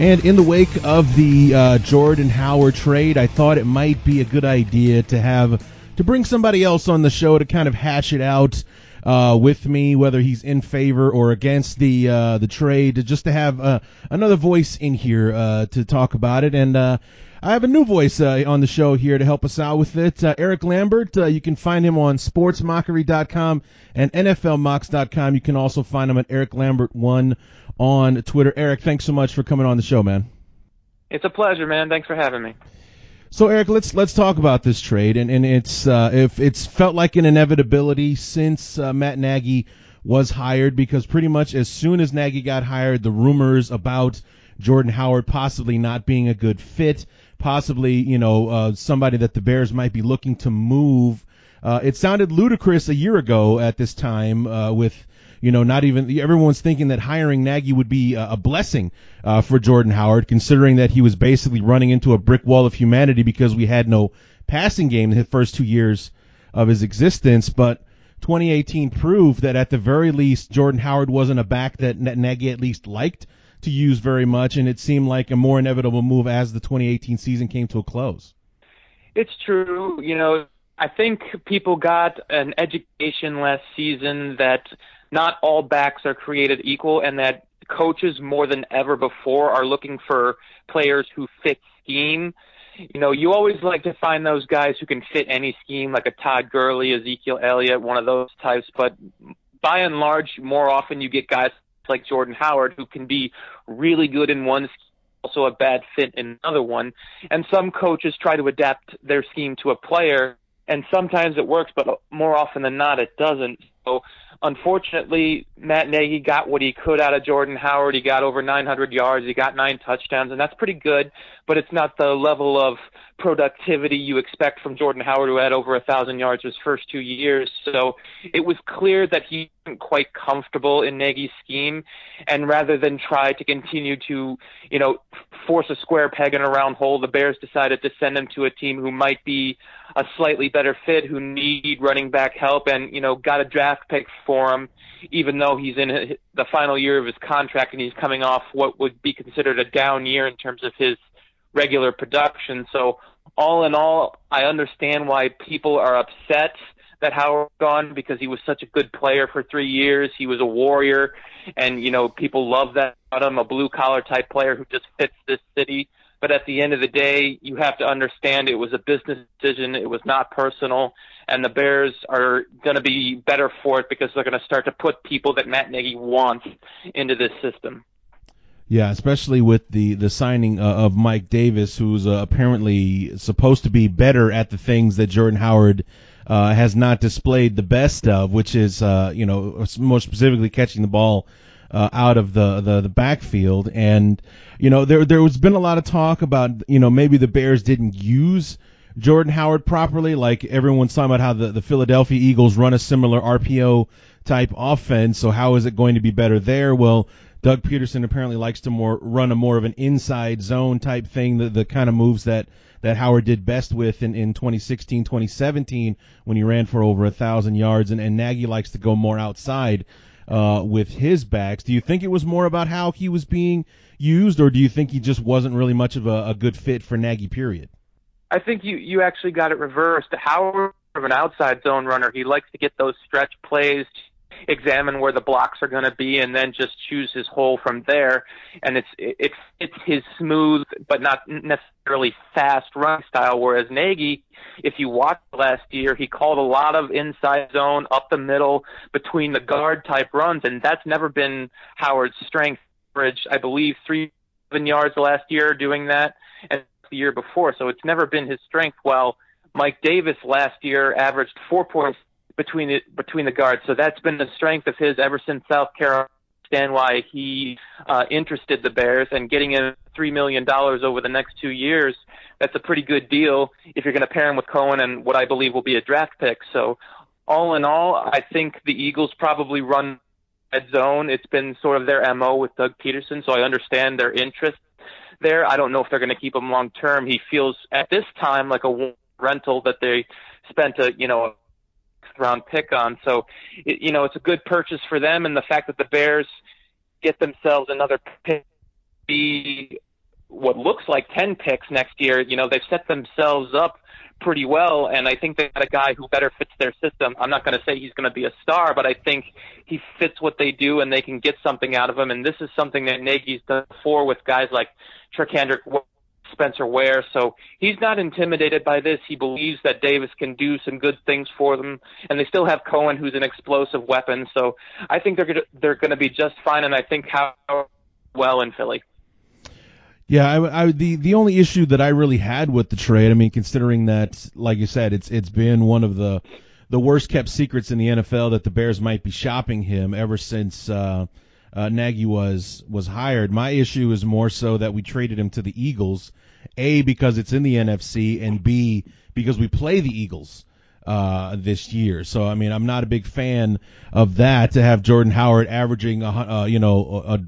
And in the wake of the uh, Jordan Howard trade, I thought it might be a good idea to have to bring somebody else on the show to kind of hash it out uh, with me, whether he's in favor or against the uh, the trade, just to have uh, another voice in here uh, to talk about it. And uh, I have a new voice uh, on the show here to help us out with it. Erik Lambert, you can find him on sportsmockery.com and NFLmocks.com. You can also find him at Erik Lambert one on Twitter. Erik, thanks so much for coming on the show, man. It's a pleasure, man. Thanks for having me. So Erik, let's let's talk about this trade, and and it's uh, if it's felt like an inevitability since uh, Matt Nagy was hired, because pretty much as soon as Nagy got hired, the rumors about Jordan Howard possibly not being a good fit, possibly you know uh, somebody that the Bears might be looking to move. Uh, it sounded ludicrous a year ago at this time uh, with you know, not even everyone's thinking that hiring Nagy would be a, a blessing uh, for Jordan Howard, considering that he was basically running into a brick wall of humanity because we had no passing game in the first two years of his existence. But 2018 proved that at the very least, Jordan Howard wasn't a back that Nagy at least liked to use very much, and it seemed like a more inevitable move as the 2018 season came to a close. It's true. You know, I think people got an education last season that not all backs are created equal and that coaches more than ever before are looking for players who fit scheme. You know, you always like to find those guys who can fit any scheme, like a Todd Gurley, Ezekiel Elliott, one of those types. But by and large, more often you get guys like Jordan Howard who can be really good in one scheme, also a bad fit in another one. And some coaches try to adapt their scheme to a player, and sometimes it works, but more often than not, it doesn't. So unfortunately, Matt Nagy got what he could out of Jordan Howard. He got over 900 yards. He got nine touchdowns, and that's pretty good, but it's not the level of productivity you expect from Jordan Howard, who had over a thousand yards his first two years. So it was clear that he wasn't quite comfortable in Nagy's scheme, and rather than try to continue to, you know, force a square peg in a round hole, the Bears decided to send him to a team who might be a slightly better fit, who need running back help, and you know, got a draft pick for him, even though he's in the final year of his contract and he's coming off what would be considered a down year in terms of his regular production. So all in all, I understand why people are upset that Howard gone because he was such a good player for three years. He was a warrior, and you know people love that about him, a blue collar type player who just fits this city. But at the end of the day, you have to understand it was a business decision. It was not personal, and the Bears are going to be better for it because they're going to start to put people that Matt Nagy wants into this system. Yeah, especially with the the signing uh, of Mike Davis, who's uh, apparently supposed to be better at the things that Jordan Howard uh, has not displayed the best of, which is uh, you know more specifically catching the ball uh, out of the, the the backfield. And you know there there has been a lot of talk about you know maybe the Bears didn't use Jordan Howard properly. Like everyone's talking about how the the Philadelphia Eagles run a similar RPO type offense. So how is it going to be better there? Well Doug Pederson apparently likes to more run a more of an inside zone type thing, the, the kind of moves that, that Howard did best with in, in 2016, 2017 when he ran for over a thousand yards, and, and Nagy likes to go more outside uh, with his backs. Do you think it was more about how he was being used, or do you think he just wasn't really much of a, a good fit for Nagy? Period. I think you you actually got it reversed. Howard of an outside zone runner. He likes to get those stretch plays examine where the blocks are going to be and then just choose his hole from there. And it's it fits his smooth but not necessarily fast run style. Whereas Nagy, if you watched last year, he called a lot of inside zone up the middle between the guard type runs, and that's never been Howard's strength. I believe, three yards last year doing that, and the year before. So it's never been his strength. While Mike Davis last year averaged 4.6 between it between the guards. So that's been the strength of his ever since South Carolina. Understand why he uh, interested the Bears and getting him three million dollars over the next two years. That's a pretty good deal if you're going to pair him with Cohen and what I believe will be a draft pick. So all in all, I think the Eagles probably run red zone. It's been sort of their mo with Doug Pederson, so I understand their interest there. I don't know if they're going to keep him long term. He feels at this time like a rental that they spent a you know round pick on. So, it, you know, it's a good purchase for them, and the fact that the Bears get themselves another pick be what looks like 10 picks next year, you know, they've set themselves up pretty well, and I think they got a guy who better fits their system. I'm not going to say he's going to be a star, but I think he fits what they do, and they can get something out of him. And this is something that Nagy's done before with guys like Charcandrick Spencer Ware. So he's not intimidated by this. He believes that Davis can do some good things for them, and they still have Cohen, who's an explosive weapon. So I think they're gonna, they're going to be just fine, and I think how well in Philly. Yeah, I, I, the the only issue that I really had with the trade, I mean, considering that, like you said, it's it's been one of the the worst kept secrets in the NFL that the Bears might be shopping him ever since uh, uh, Nagy was was hired. My issue is more so that we traded him to the Eagles, a because it's in the NFC, and b because we play the Eagles uh, this year. So I mean, I'm not a big fan of that to have Jordan Howard averaging a uh, you know a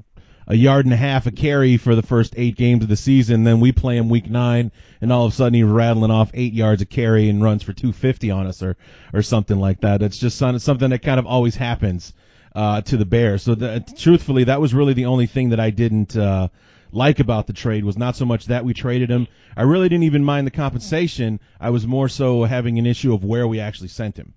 a yard and a half a carry for the first eight games of the season. Then we play him week nine, and all of a sudden he's rattling off eight yards a carry and runs for 250 on us, or or something like that. That's just something that kind of always happens uh, to the Bears. So the, truthfully, that was really the only thing that I didn't. Uh, like about the trade was not so much that we traded him. I really didn't even mind the compensation. I was more so having an issue of where we actually sent him.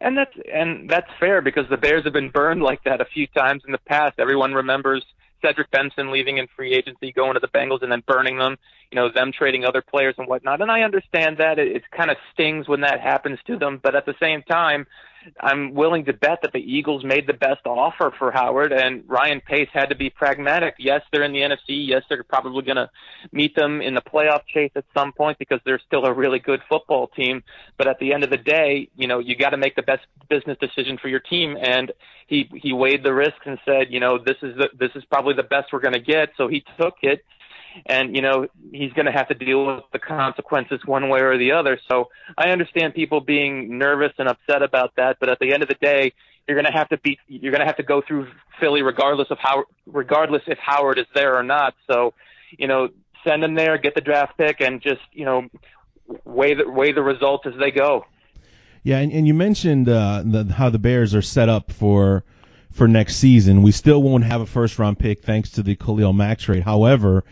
And that's and that's fair because the Bears have been burned like that a few times in the past. Everyone remembers Cedric Benson leaving in free agency, going to the Bengals, and then burning them. You know, them trading other players and whatnot. And I understand that it, it kind of stings when that happens to them, but at the same time, I'm willing to bet that the Eagles made the best offer for Howard, and Ryan Pace had to be pragmatic. Yes, they're in the NFC. Yes, they're probably going to meet them in the playoff chase at some point because they're still a really good football team. But at the end of the day, you know, you got to make the best business decision for your team. And he he weighed the risks and said, you know, this is the, this is probably the best we're going to get. So he took it and you know he's going to have to deal with the consequences one way or the other. So I understand people being nervous and upset about that, but at the end of the day, you're going to have to beat. You're going to have to go through Philly regardless of how, regardless if Howard is there or not. So, you know, send him there, get the draft pick, and just you know weigh the weigh the results as they go. Yeah, and, and you mentioned uh, the, how the Bears are set up for for next season. We still won't have a first round pick thanks to the Khalil Mack trade. However,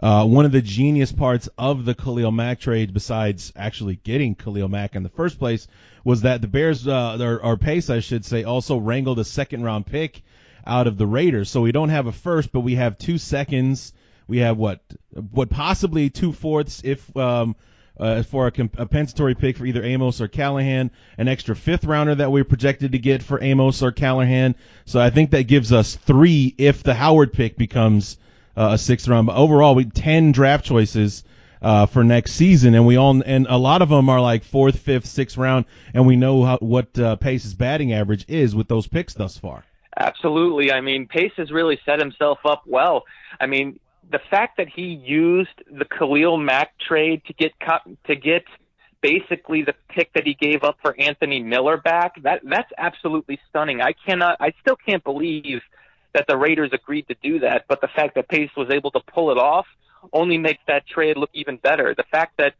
uh, one of the genius parts of the Khalil Mack trade, besides actually getting Khalil Mack in the first place, was that the Bears, uh, or, or Pace, I should say, also wrangled a second round pick out of the Raiders. So we don't have a first, but we have two seconds. We have what, what possibly two fourths if, um, uh, for a compensatory pick for either Amos or Callahan, an extra fifth rounder that we're projected to get for Amos or Callahan. So I think that gives us three if the Howard pick becomes uh, a sixth round. But overall, we ten draft choices uh, for next season, and we all and a lot of them are like fourth, fifth, sixth round, and we know how, what uh, Pace's batting average is with those picks thus far. Absolutely. I mean, Pace has really set himself up well. I mean, the fact that he used the Khalil Mack trade to get to get basically the pick that he gave up for Anthony Miller back that that's absolutely stunning. I cannot I still can't believe that the Raiders agreed to do that, but the fact that Pace was able to pull it off only makes that trade look even better. The fact that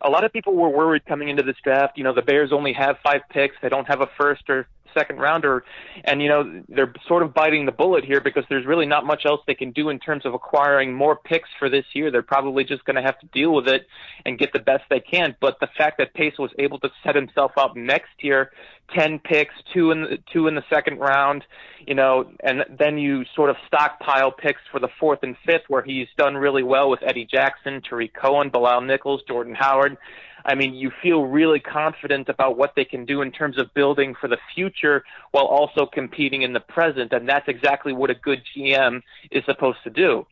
a lot of people were worried coming into this draft, you know, the Bears only have five picks, they don't have a first or second rounder. And, you know, they're sort of biting the bullet here because there's really not much else they can do in terms of acquiring more picks for this year. They're probably just going to have to deal with it and get the best they can. But the fact that Pace was able to set himself up next year, 10 picks, two in the, two in the second round, you know, and then you sort of stockpile picks for the fourth and fifth where he's done really well with Eddie Jackson, Tarik Cohen, Bilal Nichols, Jordan Howard. I mean, you feel really confident about what they can do in terms of building for the future while also competing in the present, and that's exactly what a good GM is supposed to do.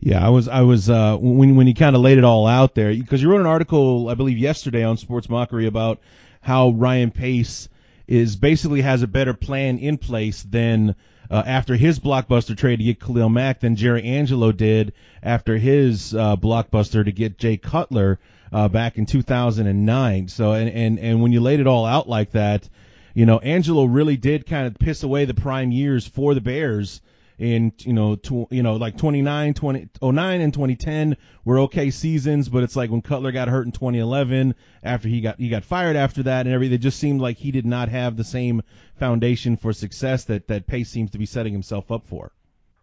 Yeah, I was, I was, uh, when, when you kind of laid it all out there, because you wrote an article, I believe yesterday on Sports Mockery about how Ryan Pace is basically has a better plan in place than, uh, after his blockbuster trade to get Khalil Mack than Jerry Angelo did after his, uh, blockbuster to get Jay Cutler uh, back in 2009. So, and, and, and when you laid it all out like that, you know, Angelo really did kind of piss away the prime years for the Bears in, you know, tw- you know, like 29, 20, 09 and 2010 were okay seasons, but it's like when Cutler got hurt in 2011 after he got, he got fired after that and everything, it just seemed like he did not have the same foundation for success that, that Pace seems to be setting himself up for.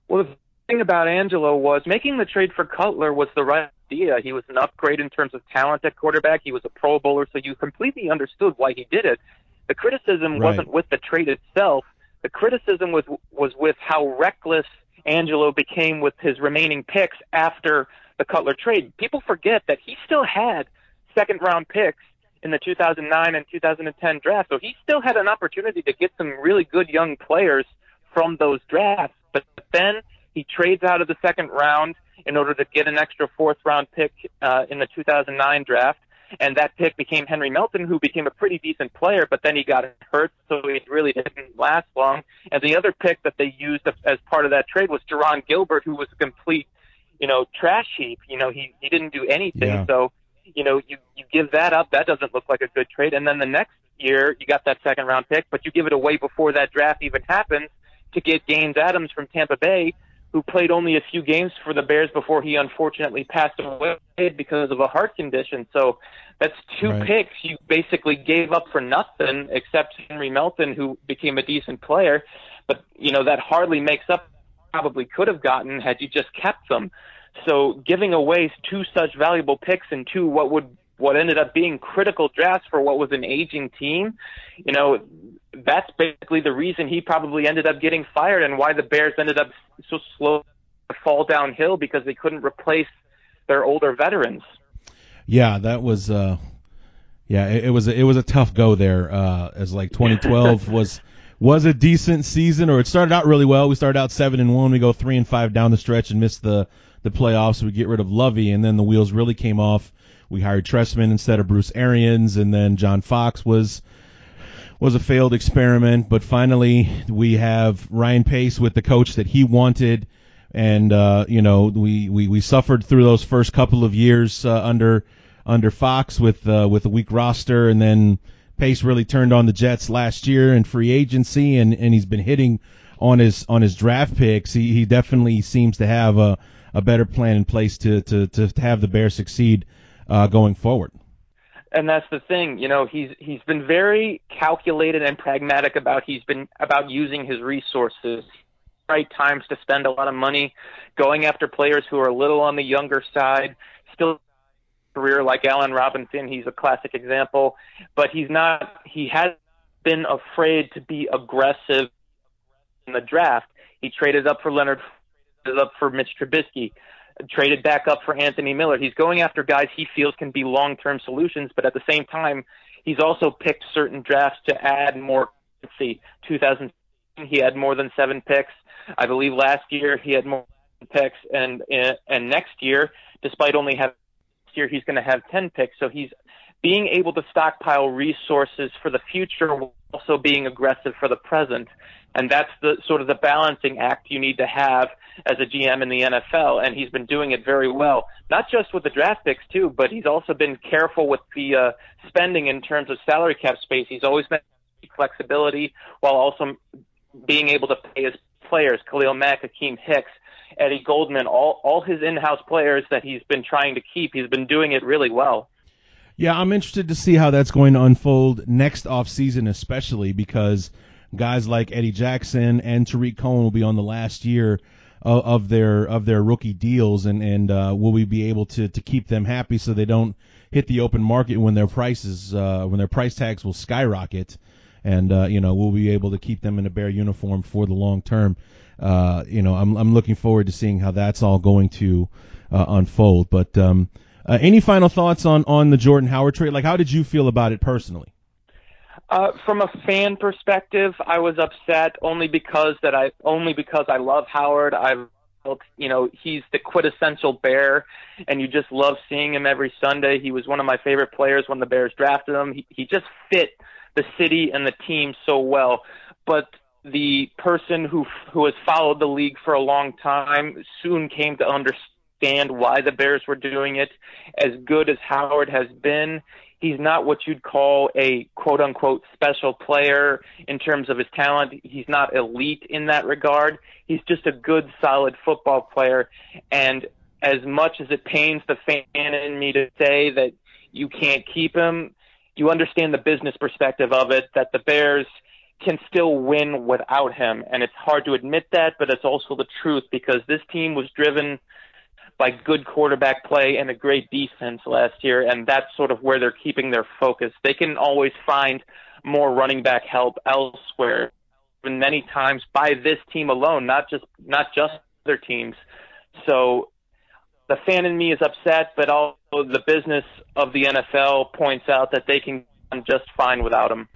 Well, the thing about Angelo was making the trade for Cutler was the right idea. He was an upgrade in terms of talent at quarterback. He was a Pro Bowler, so you completely understood why he did it. The criticism Right. wasn't with the trade itself. The criticism was was with how reckless Angelo became with his remaining picks after the Cutler trade. People forget that he still had second round picks in the 2009 and 2010 draft, so he still had an opportunity to get some really good young players from those drafts. But then he trades out of the second round in order to get an extra fourth round pick uh, in the 2009 draft. And that pick became Henry Melton, who became a pretty decent player, but then he got hurt, so he really didn't last long. And the other pick that they used as part of that trade was Jarron Gilbert, who was a complete, you know, trash heap. You know, he, he didn't do anything. Yeah. So, you know, you, you give that up. That doesn't look like a good trade. And then the next year, you got that second round pick, but you give it away before that draft even happens to get Gaines Adams from Tampa Bay, who played only a few games for the Bears before he unfortunately passed away because of a heart condition. So that's two Right. picks you basically gave up for nothing, except Henry Melton, who became a decent player. But you know that hardly makes up probably could have gotten had you just kept them. So giving away two such valuable picks and two what would what ended up being critical drafts for what was an aging team, you know, that's basically the reason he probably ended up getting fired and why the Bears ended up so slow to fall downhill because they couldn't replace their older veterans. Yeah, that was uh yeah, it, it was a, it was a tough go there uh as like 2012 [laughs] was was a decent season or it started out really well. We started out 7 and 1, we go 3 and 5 down the stretch and missed the the playoffs. We get rid of Lovie and then the wheels really came off. We hired Trestman instead of Bruce Arians and then John Fox was was a failed experiment, but finally we have Ryan Pace with the coach that he wanted, and uh, you know we, we we suffered through those first couple of years uh, under under Fox with uh, with a weak roster, and then Pace really turned on the Jets last year in free agency, and and he's been hitting on his on his draft picks. He he definitely seems to have a a better plan in place to to to have the Bears succeed uh, going forward. And that's the thing you know he's he's been very calculated and pragmatic about he's been about using his resources right times to spend a lot of money going after players who are a little on the younger side still career like Allen Robinson he's a classic example but he's not he has been afraid to be aggressive in the draft. He traded up for Leonard up for Mitch Trubisky traded back up for Anthony Miller. He's going after guys he feels can be long-term solutions, but at the same time, he's also picked certain drafts to add more. Let's see, 2000 he had more than seven picks. I believe last year he had more picks, and and next year, despite only having year, he's going to have 10 picks. So he's being able to stockpile resources for the future while also being aggressive for the present. And that's the sort of the balancing act you need to have as a GM in the NFL. And he's been doing it very well, not just with the draft picks too, but he's also been careful with the uh, spending in terms of salary cap space. He's always been flexibility while also being able to pay his players, Khalil Mack, Akiem Hicks, Eddie Goldman, all, all his in-house players that he's been trying to keep. He's been doing it really well. Yeah, I'm interested to see how that's going to unfold next offseason, especially because guys like Eddie Jackson and Tarik Cohen will be on the last year of, of their of their rookie deals, and and uh, will we be able to to keep them happy so they don't hit the open market when their prices uh, when their price tags will skyrocket, and uh, you know we'll be able to keep them in a Bear uniform for the long term. Uh, you know, I'm I'm looking forward to seeing how that's all going to uh, unfold, but. Um, uh, any final thoughts on, on the Jordan Howard trade? Like, how did you feel about it personally? Uh, from a fan perspective, I was upset only because that I only because I love Howard. I've you know he's the quintessential Bear, and you just love seeing him every Sunday. He was one of my favorite players when the Bears drafted him. He, he just fit the city and the team so well. But the person who who has followed the league for a long time soon came to understand understand why the Bears were doing it. As good as Howard has been, he's not what you'd call a quote unquote special player in terms of his talent. He's not elite in that regard. He's just a good, solid football player. And as much as it pains the fan in me to say that you can't keep him, you understand the business perspective of it, that the Bears can still win without him. And it's hard to admit that, but it's also the truth because this team was driven by good quarterback play and a great defense last year, and that's sort of where they're keeping their focus. They can always find more running back help elsewhere, and many times by this team alone, not just not just other teams. So the fan in me is upset, but also the business of the NFL points out that they can just fine without him.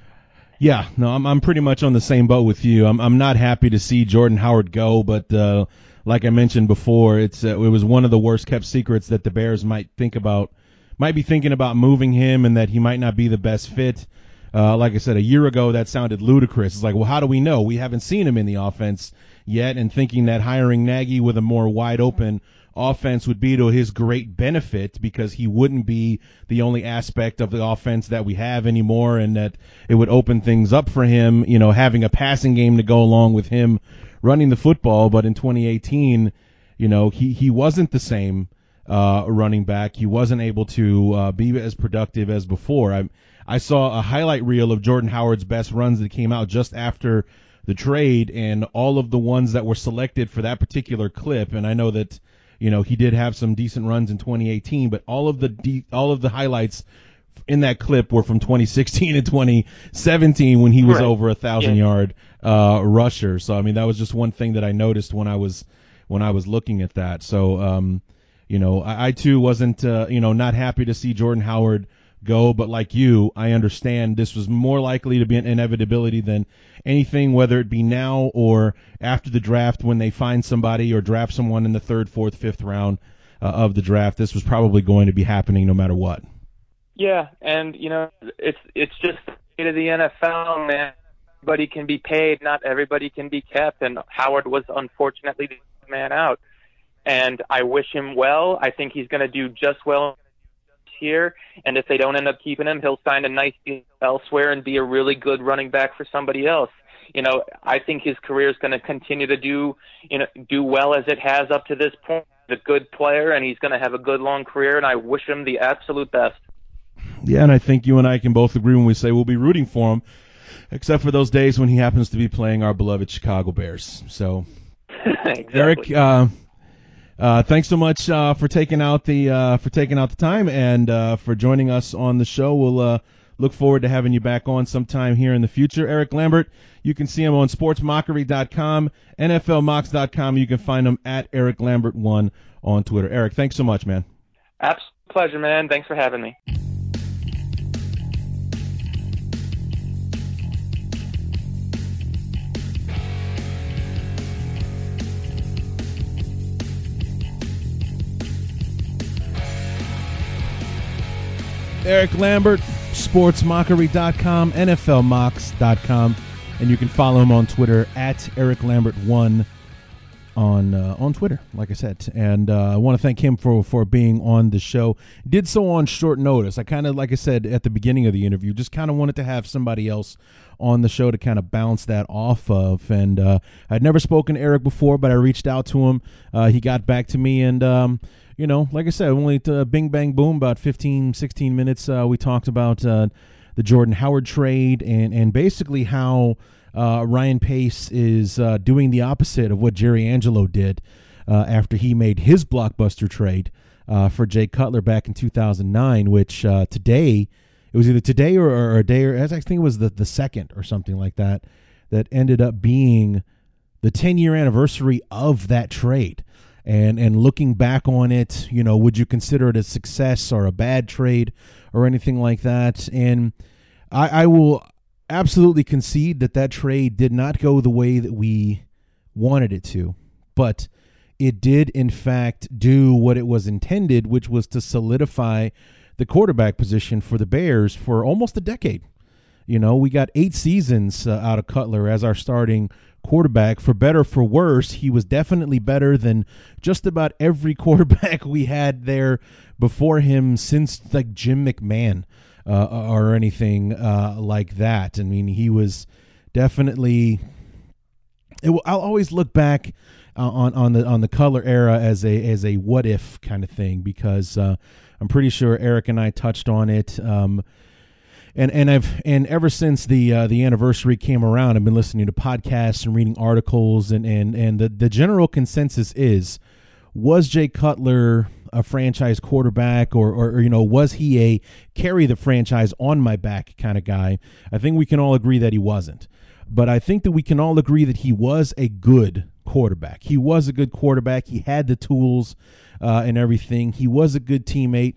Yeah, no, I'm I'm pretty much on the same boat with you. I'm I'm not happy to see Jordan Howard go, but uh, like I mentioned before, it's uh, it was one of the worst kept secrets that the Bears might think about, might be thinking about moving him, and that he might not be the best fit. Uh, like I said, a year ago that sounded ludicrous. It's like, well, how do we know? We haven't seen him in the offense yet, and thinking that hiring Nagy with a more wide open offense would be to his great benefit because he wouldn't be the only aspect of the offense that we have anymore and that it would open things up for him, you know, having a passing game to go along with him running the football, but in 2018, you know, he, he wasn't the same uh, running back. He wasn't able to uh, be as productive as before. I I saw a highlight reel of Jordan Howard's best runs that came out just after the trade, and all of the ones that were selected for that particular clip. And I know that you know he did have some decent runs in 2018, but all of the de- all of the highlights in that clip were from 2016 and 2017 when he was right. over a thousand yeah. yard uh, rusher. So I mean that was just one thing that I noticed when I was when I was looking at that. So um, you know I, I too wasn't uh, you know not happy to see Jordan Howard go, but like you, I understand this was more likely to be an inevitability than anything, whether it be now or after the draft when they find somebody or draft someone in the third, fourth, fifth round uh, of the draft. This was probably going to be happening no matter what. Yeah, and you know, it's it's just the state of the NFL, man. Everybody can be paid, not everybody can be kept, and Howard was unfortunately the man out. And I wish him well. I think he's going to do just well here. And if they don't end up keeping him, he'll sign a nice deal elsewhere and be a really good running back for somebody else. You know, I think his career is going to continue to do, you know, do well as it has up to this point. He's a good player, and he's going to have a good long career. And I wish him the absolute best. Yeah, and I think you and I can both agree when we say we'll be rooting for him, except for those days when he happens to be playing our beloved Chicago Bears. So, [laughs] exactly. Erik, uh, uh, thanks so much uh, for taking out the uh, for taking out the time and uh, for joining us on the show. We'll uh, look forward to having you back on sometime here in the future. Erik Lambert, you can see him on SportsMockery.com, NFLMocks.com. You can find him at Erik Lambert one on Twitter. Erik, thanks so much, man. Absolute pleasure, man. Thanks for having me. Erik Lambert, sportsmockery.com, NFLmocks.com, and you can follow him on Twitter at Erik Lambert1 on uh, on Twitter, like I said. And uh, I want to thank him for, for being on the show. Did so on short notice. I kind of, like I said at the beginning of the interview, just kind of wanted to have somebody else on the show to kind of bounce that off of. And uh, I'd never spoken to Erik before, but I reached out to him. Uh, he got back to me, and um, you know, like I said, only to bing bang boom about 15, 16 minutes. Uh, we talked about uh, the Jordan Howard trade and and basically how uh, Ryan Pace is uh, doing the opposite of what Jerry Angelo did uh, after he made his blockbuster trade uh, for Jay Cutler back in 2009, which today it was either today or, or a day or I think it was the the second or something like that that ended up being the 10 year anniversary of that trade and and looking back on it, you know, would you consider it a success or a bad trade or anything like that? And I, I will absolutely concede that that trade did not go the way that we wanted it to, but it did in fact do what it was intended, which was to solidify the quarterback position for the Bears for almost a decade. You know, we got eight seasons uh, out of Cutler as our starting quarterback. For better for worse, he was definitely better than just about every [laughs] quarterback we had there before him since like Jim McMahon uh, or anything uh, like that. I mean, he was definitely. It, I'll always look back uh, on on the on the Cutler era as a as a what if kind of thing because uh, I'm pretty sure Erik and I touched on it. Um, and and I've and ever since the uh, the anniversary came around, I've been listening to podcasts and reading articles, and and and the the general consensus is, was Jay Cutler a franchise quarterback, or, or or you know was he a carry the franchise on my back kind of guy? I think we can all agree that he wasn't, but I think that we can all agree that he was a good quarterback. He was a good quarterback. He had the tools uh, and everything. He was a good teammate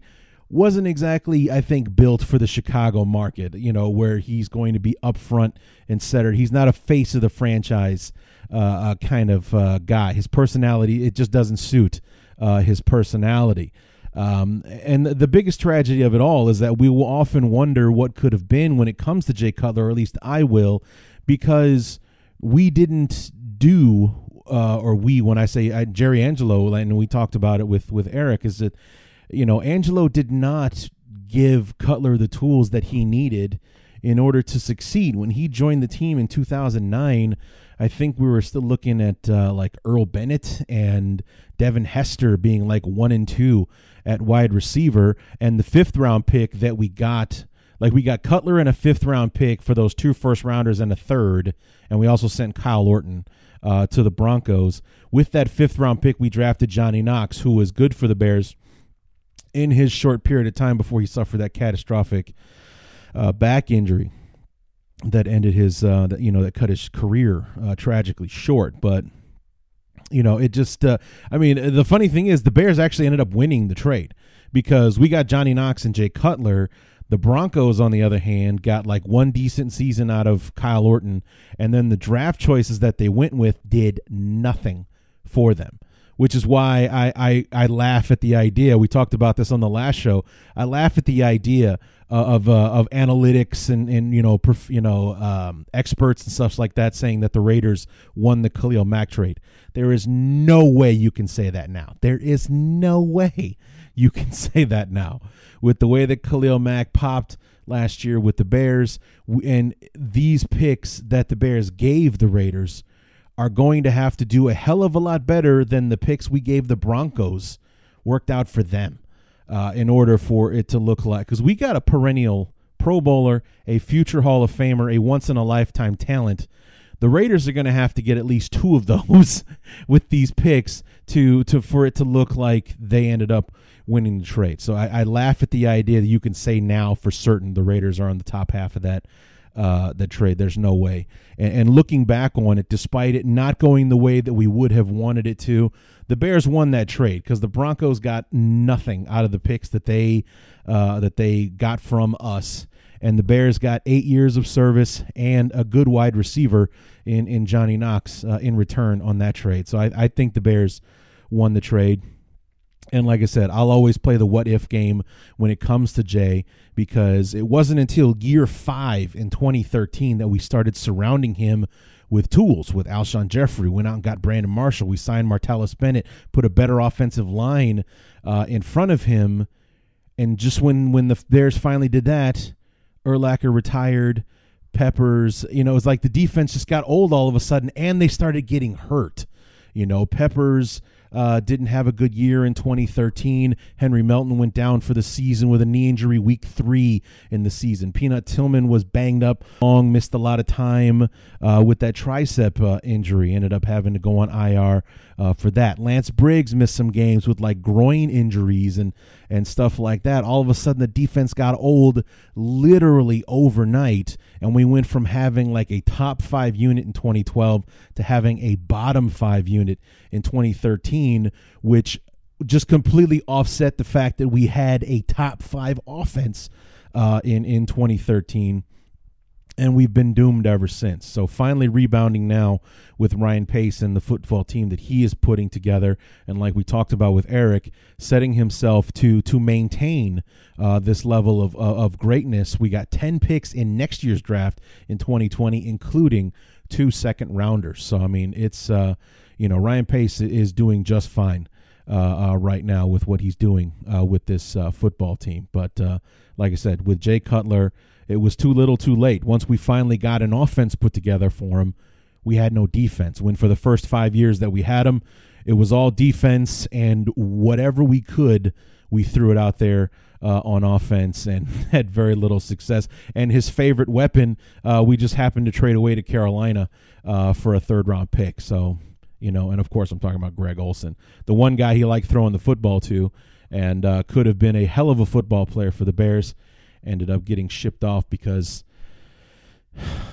wasn't exactly, I think, built for the Chicago market, you know, where he's going to be upfront and center. He's not a face of the franchise uh, uh, kind of uh, guy. His personality, it just doesn't suit uh, his personality. Um, and the biggest tragedy of it all is that we will often wonder what could have been when it comes to Jay Cutler, or at least I will, because we didn't do, uh, or we, when I say Jerry Angelo, and we talked about it with, with Erik, is that you know, Angelo did not give Cutler the tools that he needed in order to succeed. When he joined the team in 2009, I think we were still looking at uh, like Earl Bennett and Devin Hester being like one and two at wide receiver. And the fifth round pick that we got, like we got Cutler and a fifth round pick for those two first rounders and a third. And we also sent Kyle Orton uh, to the Broncos. With that fifth round pick, we drafted Johnny Knox, who was good for the Bears in his short period of time before he suffered that catastrophic uh, back injury that ended his, uh, that, you know, that cut his career uh, tragically short. But you know, it just, uh, I mean, the funny thing is, the Bears actually ended up winning the trade because we got Johnny Knox and Jay Cutler. The Broncos, on the other hand, got like one decent season out of Kyle Orton, and then the draft choices that they went with did nothing for them which is why I, I, I laugh at the idea. We talked about this on the last show. I laugh at the idea uh, of uh, of analytics and, and you know perf, you know um, experts and stuff like that saying that the Raiders won the Khalil Mack trade. There is no way you can say that now. There is no way you can [laughs] say that now with the way that Khalil Mack popped last year with the Bears and these picks that the Bears gave the Raiders are going to have to do a hell of a lot better than the picks we gave the Broncos worked out for them uh, in order for it to look like. Because we got a perennial Pro Bowler, a future Hall of Famer, a once in a lifetime talent. The Raiders are going to have to get at least two of those [laughs] with these picks to to for it to look like they ended up winning the trade. So I, I laugh at the idea that you can say now for certain the Raiders are on the top half of that uh, the trade. There's no way. And, and, looking back on it, despite it not going the way that we would have wanted it to, the Bears won that trade because the Broncos got nothing out of the picks that they uh, that they got from us, and the Bears got eight years of service and a good wide receiver in in Johnny Knox uh, in return on that trade. So I, I think the Bears won the trade. And like I said, I'll always play the what if game when it comes to Jay because it wasn't until year five in 2013 that we started surrounding him with tools with Alshon Jeffery, Went out and got Brandon Marshall. We signed Martellus Bennett, put a better offensive line uh, in front of him. And just when when the Bears finally did that, Urlacher retired. Peppers, you know, it was like the defense just got old all of a sudden, and they started getting hurt. You know, Peppers uh, didn't have a good year in 2013. Henry Melton went down for the season with a knee injury week three in the season. Peanut Tillman was banged up long, missed a lot of time uh, with that tricep uh, injury, ended up having to go on IR uh, for that. Lance Briggs missed some games with like groin injuries and and stuff like that. All of a sudden, the defense got old literally overnight, and we went from having like a top five unit in 2012 to having a bottom five unit in 2013, which just completely offset the fact that we had a top five offense uh, in in 2013 and we've been doomed ever since. So finally rebounding now with Ryan Pace and the football team that he is putting together, and like we talked about with Erik, setting himself to to maintain uh, this level of uh, of greatness. We got ten picks in next year's draft in 2020, including two second rounders. So I mean, it's uh, you know Ryan Pace is doing just fine. Uh, uh, right now, with what he's doing uh, with this football team, but like I said, with Jay Cutler, it was too little too late. Once we finally got an offense put together for him, we had no defense. When for the first five years that we had him, it was all defense and whatever we could, we threw it out there uh, on offense and [laughs] had very little success. And his favorite weapon, uh, we just happened to trade away to Carolina uh, for a third round pick. So, you know, and of course, I'm talking about Greg Olsen, the one guy he liked throwing the football to and uh, could have been a hell of a football player for the Bears. Ended up getting shipped off because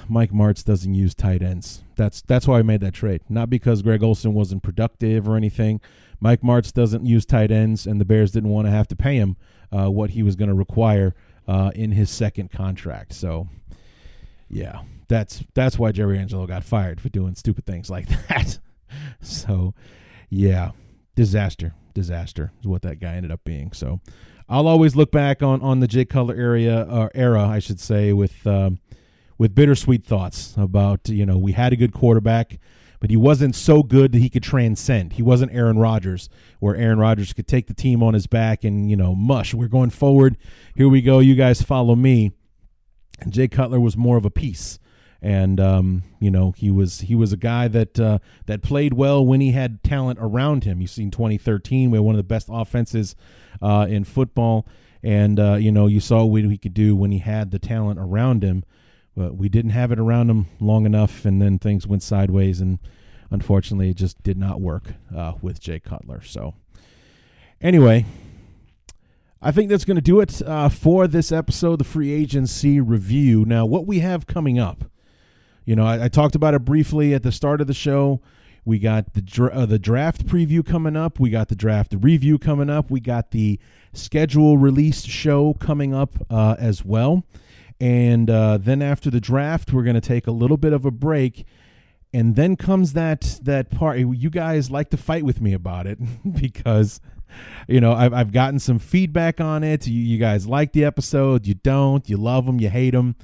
Mike Martz doesn't use tight ends. That's that's why I made that trade. Not because Greg Olsen wasn't productive or anything. Mike Martz doesn't use tight ends, and the Bears didn't want to have to pay him uh, what he was going to require uh, in his second contract. So, yeah, that's that's why Jerry Angelo got fired for doing stupid things like [laughs] that. so, yeah, disaster, disaster is what that guy ended up being. So, I'll always look back on on the Jay Cutler area or era, I should say, with. Um, with bittersweet thoughts about you know we had a good quarterback, but he wasn't so good that he could transcend. He wasn't Aaron Rodgers, where Aaron Rodgers could take the team on his back and you know mush. We're going forward. Here we go. You guys follow me. And Jay Cutler was more of a piece and um, you know he was he was a guy that uh, that played well when he had talent around him. You seen 2013, we had one of the best offenses uh, in football, and uh, you know you saw what he could do when he had the talent around him but we didn't have it around him long enough, and then things went sideways, and unfortunately, it just did not work uh, with Jay Cutler. So, anyway, I think that's going to do it uh, for this episode, the free agency review. Now, what we have coming up, you know, I, I talked about it briefly at the start of the show. We got the dra- uh, the draft preview coming up. We got the draft review coming up. We got the schedule release show coming up uh, as well. And uh, then after the draft, we're going to take a little bit of a break. And then comes that that part. You guys like to fight with me about it [laughs] because, you know, I've, I've gotten some feedback on it. You, you guys like the episode. You don't. You love them. You hate them.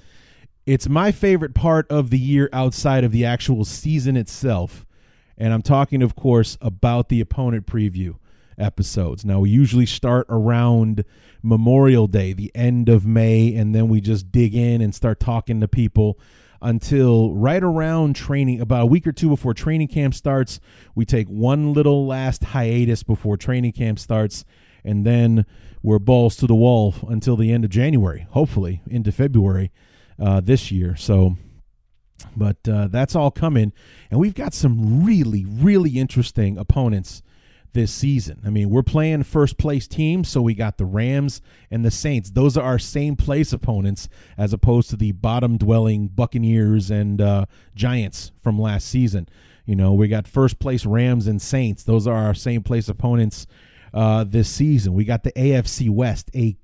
It's my favorite part of the year outside of the actual season itself. And I'm talking, of course, about the opponent preview episodes. Now, we usually start around Memorial Day, the end of May, and then we just dig in and start talking to people until right around training, about a week or two before training camp starts. We take one little last hiatus before training camp starts, and then we're balls to the wall until the end of January, hopefully into February uh, this year. So, but uh, that's all coming, and we've got some really, really interesting opponents this season. I mean, we're playing first place teams, so we got the Rams and the Saints. Those are our same place opponents as opposed to the bottom dwelling Buccaneers and uh, Giants from last season. You know, we got first place Rams and Saints. Those are our same place opponents uh, this season. We got the AFC West, a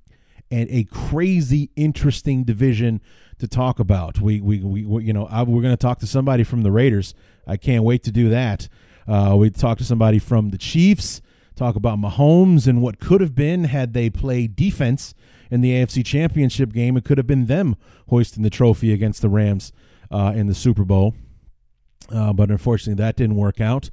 and a crazy interesting division to talk about. We we, we you know I, we're going to talk to somebody from the Raiders. I can't wait to do that. Uh, we talked to somebody from the Chiefs, talk about Mahomes and what could have been had they played defense in the AFC Championship game. It could have been them hoisting the trophy against the Rams uh, in the Super Bowl. Uh, but unfortunately, that didn't work out.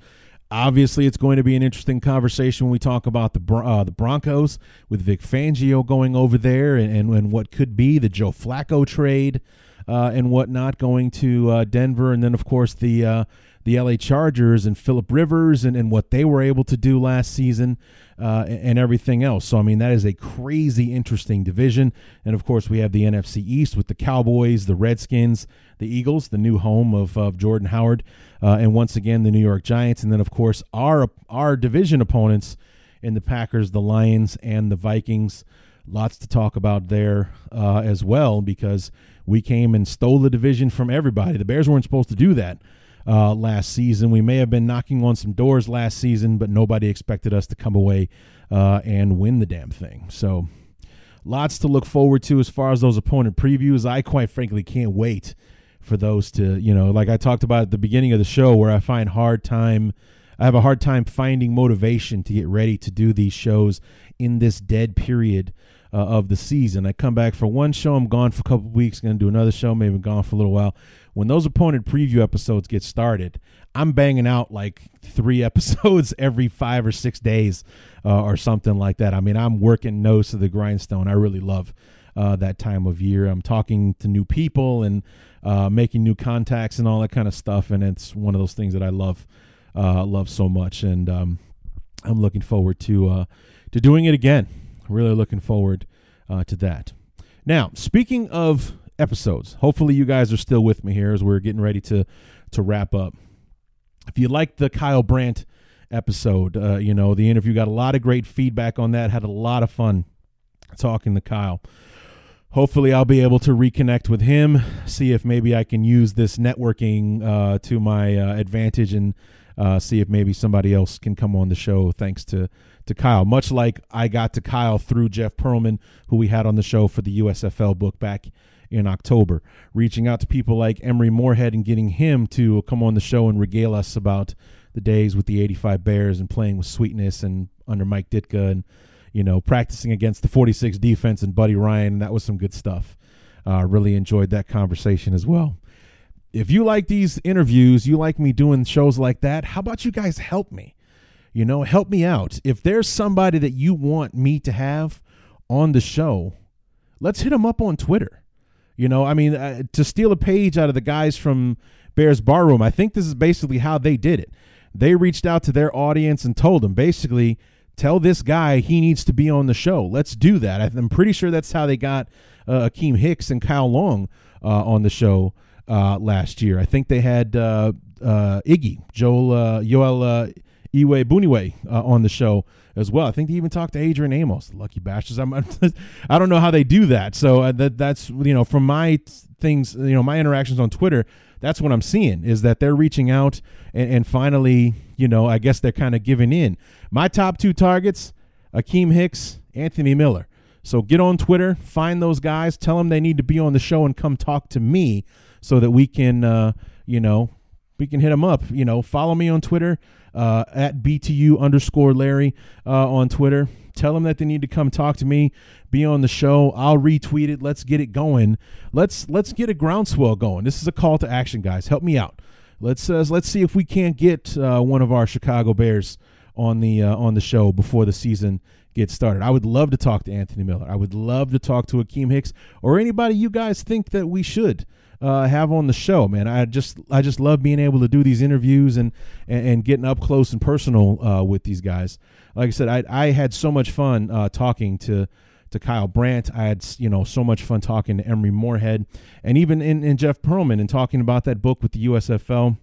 Obviously, it's going to be an interesting conversation when we talk about the uh, the Broncos with Vic Fangio going over there and, and, and what could be the Joe Flacco trade uh, and whatnot going to uh, Denver, and then of course the uh, the LA Chargers and Philip Rivers and, and what they were able to do last season uh, and everything else. So, I mean, that is a crazy interesting division. And of course, we have the NFC East with the Cowboys, the Redskins, the Eagles, the new home of, of Jordan Howard, uh, and once again, the New York Giants. And then, of course, our, our division opponents in the Packers, the Lions, and the Vikings. Lots to talk about there uh, as well because we came and stole the division from everybody. The Bears weren't supposed to do that uh, last season. We may have been knocking on some doors last season, but nobody expected us to come away uh, and win the damn thing. So, lots to look forward to as far as those opponent previews. I quite frankly can't wait for those to, you know, like I talked about at the beginning of the show, where I find hard time. I have a hard time finding motivation to get ready to do these shows in this dead period uh, of the season. I come back for one show, I'm gone for a couple weeks, going to do another show, maybe gone for a little while when those opponent preview episodes get started, I'm banging out like three [laughs] episodes every five or six days uh, or something like that. I mean, I'm working nose to the grindstone. I really love uh, that time of year. I'm talking to new people and uh, making new contacts and all that kind of stuff. And it's one of those things that I love uh, love so much, and um, I'm looking forward to uh, to doing it again. Really looking forward uh, to that. Now, speaking of episodes, hopefully you guys are still with me here as we're getting ready to to wrap up. If you like the Kyle Brandt episode, uh, you know the interview got a lot of great feedback on that. Had a lot of fun talking to Kyle. Hopefully, I'll be able to reconnect with him, see if maybe I can use this networking uh, to my uh, advantage, and uh, see if maybe somebody else can come on the show. Thanks to to Kyle, much like I got to Kyle through Jeff Pearlman, who we had on the show for the USFL book back in October, reaching out to people like Emery Moorehead and getting him to come on the show and regale us about the days with the 85 Bears and playing with sweetness and under Mike Ditka and you know, practicing against the 46 defense and Buddy Ryan. And that was some good stuff. Uh, really enjoyed that conversation as well. If you like these interviews, you like me doing shows like that, how about you guys help me? You know, help me out. If there's somebody that you want me to have on the show, let's hit them up on Twitter. You know, I mean, uh, to steal a page out of the guys from Bears Barroom, I think this is basically how they did it. They reached out to their audience and told them basically, tell this guy he needs to be on the show. Let's do that. I'm pretty sure that's how they got uh, Akiem Hicks and Kyle Long uh, on the show uh, last year. I think they had uh, uh, Iggy, Joel, uh, Yoel Iyiegbuniwe on the show as well. I think they even talked to Adrian Amos, the lucky bastards. I'm, [laughs] I don't know how they do that. So that that's you know from my things, you know, my interactions on Twitter that's what I'm seeing is that they're reaching out and, and finally, you know, I guess they're kind of giving in. My top two targets, Akiem Hicks, Anthony Miller. So get on Twitter, find those guys, tell them they need to be on the show and come talk to me so that we can, uh, you know, we can hit them up. You know, follow me on Twitter uh, at BTU underscore Larry uh, on Twitter. Tell them that they need to come talk to me, be on the show. I'll retweet it. Let's get it going. Let's let's get a groundswell going. This is a call to action, guys. Help me out. Let's uh, let's see if we can't get uh, one of our Chicago Bears on the uh, on the show before the season gets started. I would love to talk to Anthony Miller. I would love to talk to Akiem Hicks or anybody you guys think that we should uh, have on the show, man. I just I just love being able to do these interviews and and, and getting up close and personal uh, with these guys. Like I said, I I had so much fun uh, talking to to Kyle Brandt. I had you know so much fun talking to Emery Moorehead and even in, in Jeff Pearlman and talking about that book with the USFL.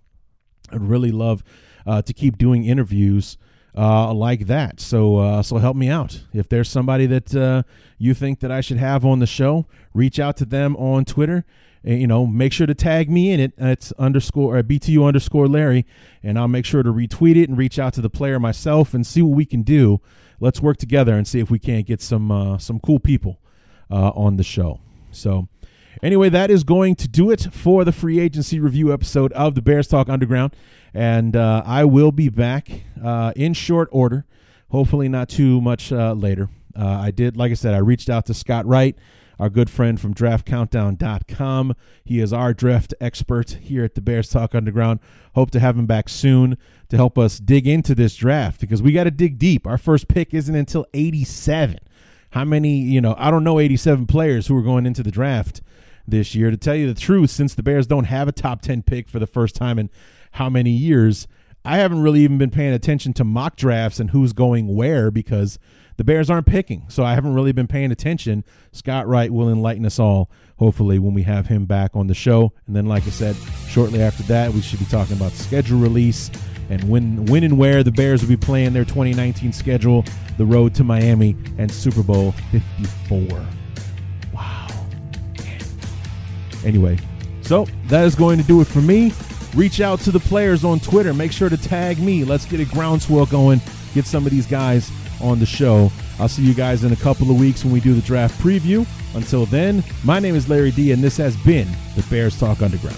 I'd really love uh, to keep doing interviews uh, like that. So uh, so help me out. If there's somebody that uh, you think that I should have on the show, reach out to them on Twitter you know, make sure to tag me in it. It's underscore or BTU underscore Larry, and I'll make sure to retweet it and reach out to the player myself and see what we can do. Let's work together and see if we can't get some uh, some cool people uh, on the show. So, anyway, that is going to do it for the free agency review episode of the Bears Talk Underground, and uh, I will be back uh, in short order. Hopefully, not too much uh, later. Uh, I did, like I said, I reached out to Scott Wright our good friend from draftcountdown.com. He is our draft expert here at the Bears Talk Underground. Hope to have him back soon to help us dig into this draft because we got to dig deep. Our first pick isn't until 87. How many, you know, I don't know 87 players who are going into the draft this year. To tell you the truth, since the Bears don't have a top 10 pick for the first time in how many years, I haven't really even been paying attention to mock drafts and who's going where because the Bears aren't picking, so I haven't really been paying attention. Scott Wright will enlighten us all, hopefully, when we have him back on the show. And then, like I said, shortly after that, we should be talking about schedule release and when, when and where the Bears will be playing their 2019 schedule, the road to Miami, and Super Bowl 54. Wow. Anyway, so that is going to do it for me. Reach out to the players on Twitter. Make sure to tag me. Let's get a groundswell going. Get some of these guys on the show. I'll see you guys in a couple of weeks when we do the draft preview. Until then, my name is Larry D, and this has been the Bears Talk Underground.